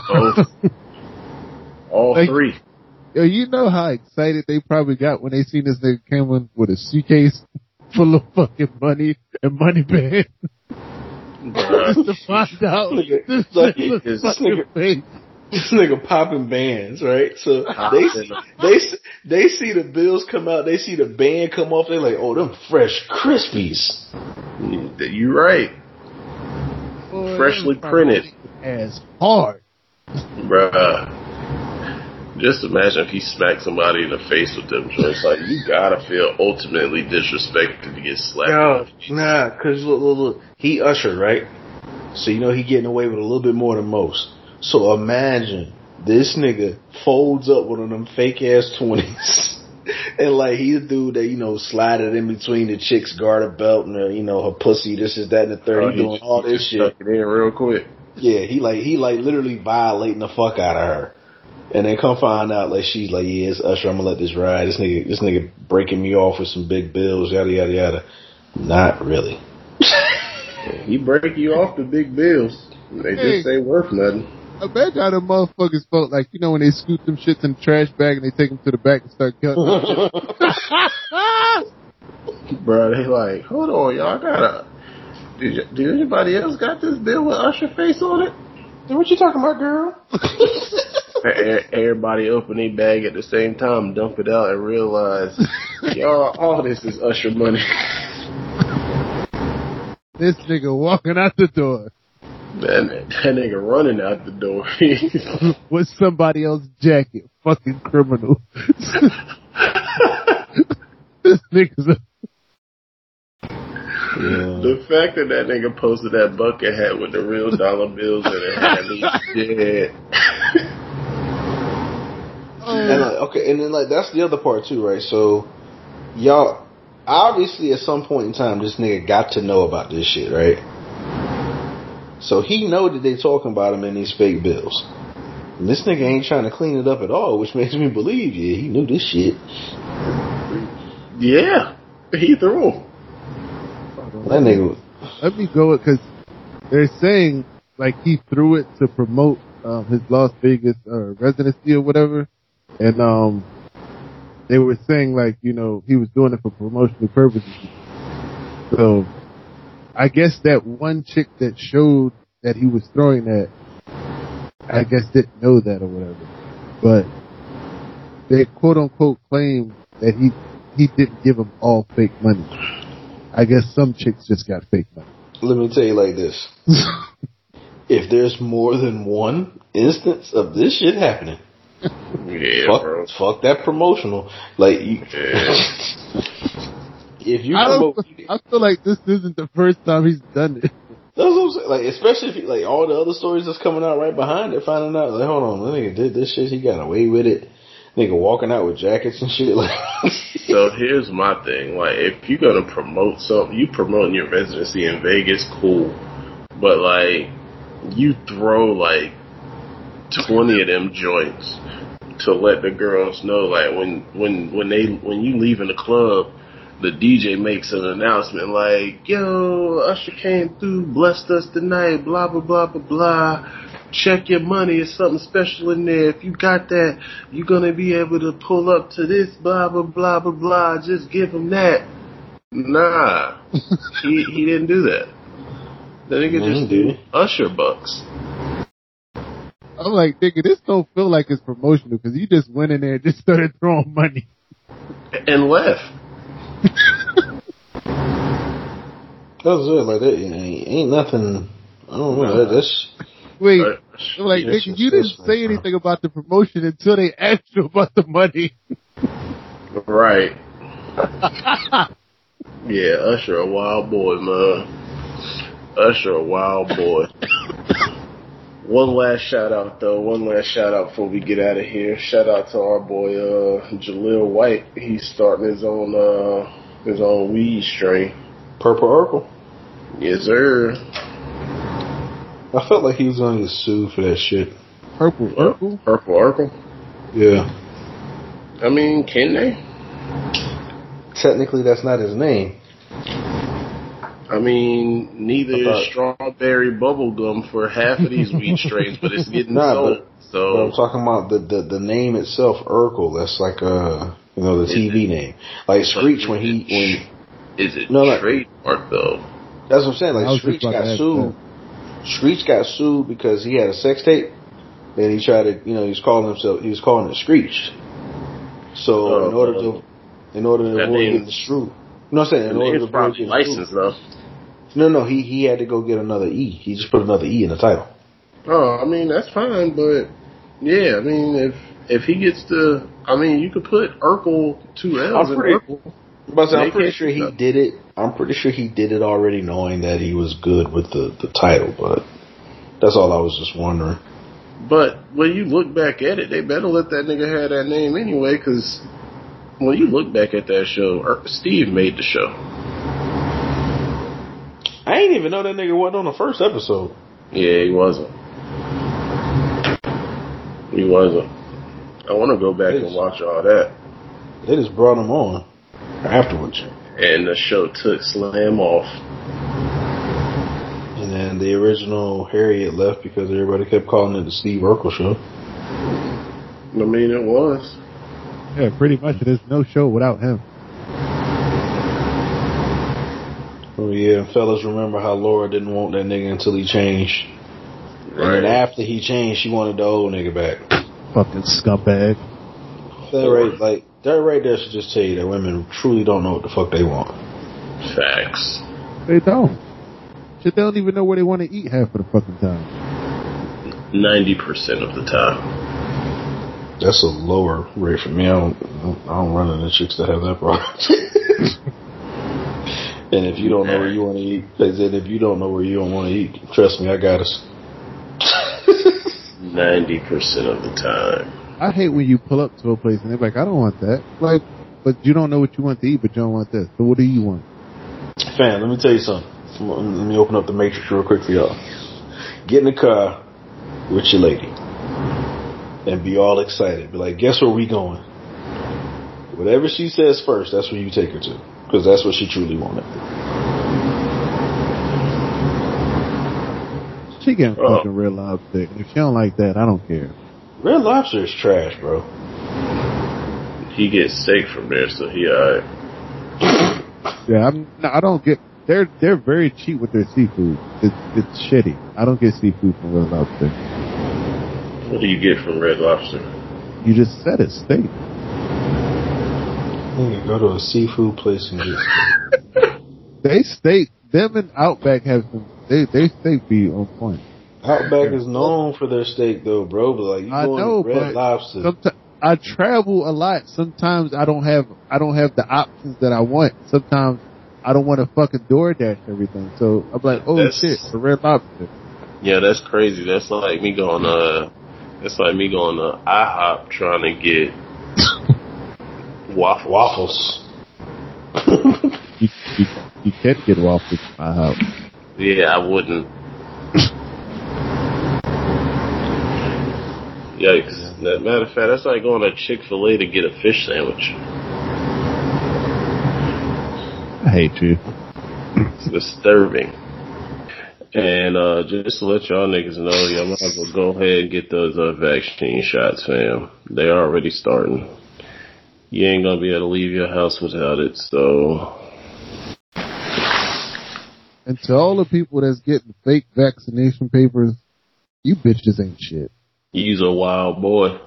S2: Both. (laughs) All
S3: Like-
S2: three.
S3: Yo, you know how excited they probably got when they seen this nigga came in with a suitcase full of fucking money and money bags
S2: Bruh. (laughs)
S3: to find out
S1: Nigga,
S3: this
S1: like,
S3: nigga's
S1: this
S3: fucking
S1: nigga-
S3: face.
S1: This nigga popping bands, right? So they
S2: Popping.
S1: they they see the bills come out, they see the band come off, they like, oh, them fresh crispies.
S2: You right,
S3: Boy,
S2: Freshly printed.
S3: As hard.
S2: bruh. Just imagine if he smacked somebody in the face with them joints. Like you gotta feel ultimately disrespected to get slapped.
S1: No, nah, cause look, look, look, he ushered, right? So you know he getting away with a little bit more than most. So imagine this nigga folds up one of them fake ass twenties, (laughs) and like he's a dude that you know slided in between the chick's garter belt and her, you know her pussy, this is that and the third.
S2: Oh,
S1: he doing all
S2: he
S1: this
S2: just
S1: shit.
S2: Stuck it in real quick.
S1: Yeah, he like he like literally violating the fuck out of her. And then come find out like she's like, yeah, it's Usher, I'm gonna let this ride. This nigga this nigga breaking me off with some big bills, yada yada yada. Not really. (laughs)
S2: He break you off the big bills. They just hmm. ain't worth nothing.
S3: I bet how the motherfuckers felt like, you know, when they scoop them shits in the trash bag and they take them to the back and start cutting. (laughs)
S2: Bro, they like, hold on, y'all gotta. Did, y- did anybody else got this bill with Usher face on it?
S1: what you talking about, girl? (laughs)
S2: Everybody open their bag at the same time, dump it out, and realize, (laughs) y'all, all this is Usher money.
S3: this nigga walking out the door
S2: Man, that nigga running out the door. (laughs)
S3: with somebody else's jacket. Fucking criminal. (laughs) this nigga's a
S1: Yeah.
S2: the fact that that nigga posted that bucket hat with the real dollar bills in it had me dead.
S1: And like, okay, and then like that's the other part too, right? So y'all obviously at some point in time this nigga got to know about this shit, right? So he know that they talking about him in these fake bills. And this nigga ain't trying to clean it up at all, which (laughs) makes me believe, yeah, he knew this shit.
S2: Yeah, he threw him.
S1: That nigga,
S3: Let me go because they're saying like he threw it to promote um, his Las Vegas uh, residency or whatever, and um, they were saying like you know he was doing it for promotional purposes. So I guess that one chick that showed that he was throwing that, I guess didn't know that or whatever, but they quote unquote claim that he he didn't give them all fake money. I guess some chicks just got fake money.
S1: let me tell you like this. (laughs) if there's more than one instance of this shit happening, (laughs)
S2: Yeah,
S1: fuck, fuck that promotional. Like, you, (laughs) if you
S3: I,
S1: promote,
S3: I feel like this isn't the first time he's done it.
S1: That's what I'm saying. Like, especially if you, like all the other stories that's coming out right behind it, finding out like, hold on, that nigga did this shit. He got away with it. Nigga walking out with jackets and shit. Like, (laughs)
S2: So here's my thing. Like, if you're gonna promote something, you promoting your residency in Vegas, cool. But like, you throw like twenty of them joints to let the girls know, like when when when they when you leave in the club, the DJ makes an announcement like, "Yo, Usher came through, blessed us tonight, blah blah blah blah blah." Check your money. It's something special in there. If you got that, you're gonna be able to pull up to this. Blah blah blah blah blah. Just give him that. Nah, (laughs) he he didn't do that. The nigga
S1: No, he
S2: just
S1: didn't.
S2: Usher bucks.
S3: I'm like, nigga, this don't feel like it's promotional because you just went in there and just started throwing money.
S2: and left.
S1: That's it. Like that ain't, ain't nothing. I don't know. That, that's
S3: Wait,
S2: Right.
S3: Like,
S1: Yes,
S3: nigga,
S1: yes,
S3: you didn't say
S1: yes,
S3: anything about the promotion until they asked you about the money.
S2: Right. (laughs) yeah, Usher a wild boy, man. Usher a wild boy. One last shout out though, one last shout out before we get out of here. Shout out to our boy uh Jaleel White. He's starting his own uh his own weed strain.
S1: Purple Urkel.
S2: Yes, sir.
S1: I felt like he was gonna get sued for that shit.
S3: Purple Urkel?
S2: Purple Urkel.
S1: Yeah.
S2: I mean, can they?
S1: Technically, that's not his name.
S2: I mean, neither
S1: I thought-
S2: is strawberry bubblegum for half of these weed strains, but it's getting
S1: Nah,
S2: sold.
S1: But
S2: So
S1: I'm talking about the, the, the name itself, Urkel. That's like a you know the
S2: Is
S1: TV name. Like Screech when he when
S2: is it
S1: No, no.
S2: trademark though?
S1: That's what I'm saying. Like
S3: was
S1: Screech
S3: just about to
S1: got
S3: ask
S1: sued. Screech got sued because he had a sex tape. Then he tried to you know he was calling himself he was calling it Screech. So
S2: Oh,
S1: in order to in order to avoid
S2: name-
S1: getting sued. You know what I'm saying? In order to avoid
S2: probably
S1: getting
S2: licensed
S1: sued.
S2: though.
S1: No, no, he he had to go get another E. He just put another E in the title.
S2: Oh, I mean that's fine, but yeah, I mean if if he gets to, I mean you could put Urkel two L's in Urkel.
S1: But I'm pretty sure he did it. I'm pretty sure he did it already, knowing that he was good with the the title. But that's all I was just wondering.
S2: But when you look back at it, they better let that nigga have that name anyway, because when you look back at that show, er, Steve made the show.
S1: I ain't even know that nigga wasn't on the first episode.
S2: Yeah, he wasn't. He wasn't. I want to go back and watch all that.
S1: They just brought him on afterwards,
S2: And the show took Slam off.
S1: and then the original Harriet left because everybody kept calling it the Steve Urkel show.
S2: I mean, it was.
S3: Yeah, pretty much. There's no show without him.
S1: Oh yeah, fellas, remember how Laura didn't want that nigga until he changed, and then after he changed, she wanted the old nigga back.
S3: Fucking scumbag.
S1: That right, like that right there should just tell you that women truly don't know what the fuck they want.
S2: Facts.
S3: They don't. Shit, they don't even know where they want to eat half of the fucking time.
S2: 90% of the time.
S1: That's a lower rate for me. I don't, I don't run into chicks that have that problem. (laughs) and if you don't know where you want to eat, I said if you don't know where you don't want to eat, trust me, I got us. (laughs)
S2: 90% of the time.
S3: I hate when you pull up to a place and they're like, I don't want that. Like, but you don't know what you want to eat, but you don't want this. So what do you want?
S1: Fam, let me tell you something. Let me open up the matrix real quick for y'all. Get in the car with your lady and be all excited. Be like, guess where we going? Whatever she says first, that's where you take her to. Because that's what she truly wanted.
S3: She getting
S2: Oh.
S3: fucking red lobster. If she don't like that, I don't care.
S1: Red Lobster is trash, bro.
S2: He gets steak from there, so he alright.
S3: Yeah, I'm. No, I don't get. They're they're very cheap with their seafood. It's it's shitty. I don't get seafood from Red Lobster.
S2: What do you get from Red Lobster?
S3: You just said it, steak.
S1: You can go to a seafood place and get (laughs)
S3: They steak. Them and Outback have some. They they steak be on point.
S1: Outback is known for their steak though, bro. But like you
S3: I
S1: going
S3: know,
S1: to Red Lobster.
S3: Sometimes I travel a lot. Sometimes I don't have I don't have the options that I want. Sometimes I don't want to fucking DoorDash everything. So I'm like, oh
S2: That's-
S3: shit, the Red Lobster.
S2: Yeah, that's crazy. That's like me going uh that's like me going to IHOP trying to get (laughs) waffles.
S1: Waffles.
S3: You you, you can get waffles at my house.
S2: Yeah, I wouldn't. (laughs) Yikes. That matter of fact, that's like going to Chick fil A to get a fish sandwich.
S3: I hate you.
S2: It's disturbing. And uh just to let y'all niggas know, y'all might as well go ahead and get those uh, vaccine shots, fam. They are already starting. You ain't gonna be able to leave your house without it, so
S3: And to all the people that's getting fake vaccination papers, you bitches ain't shit.
S2: Use a wild boy.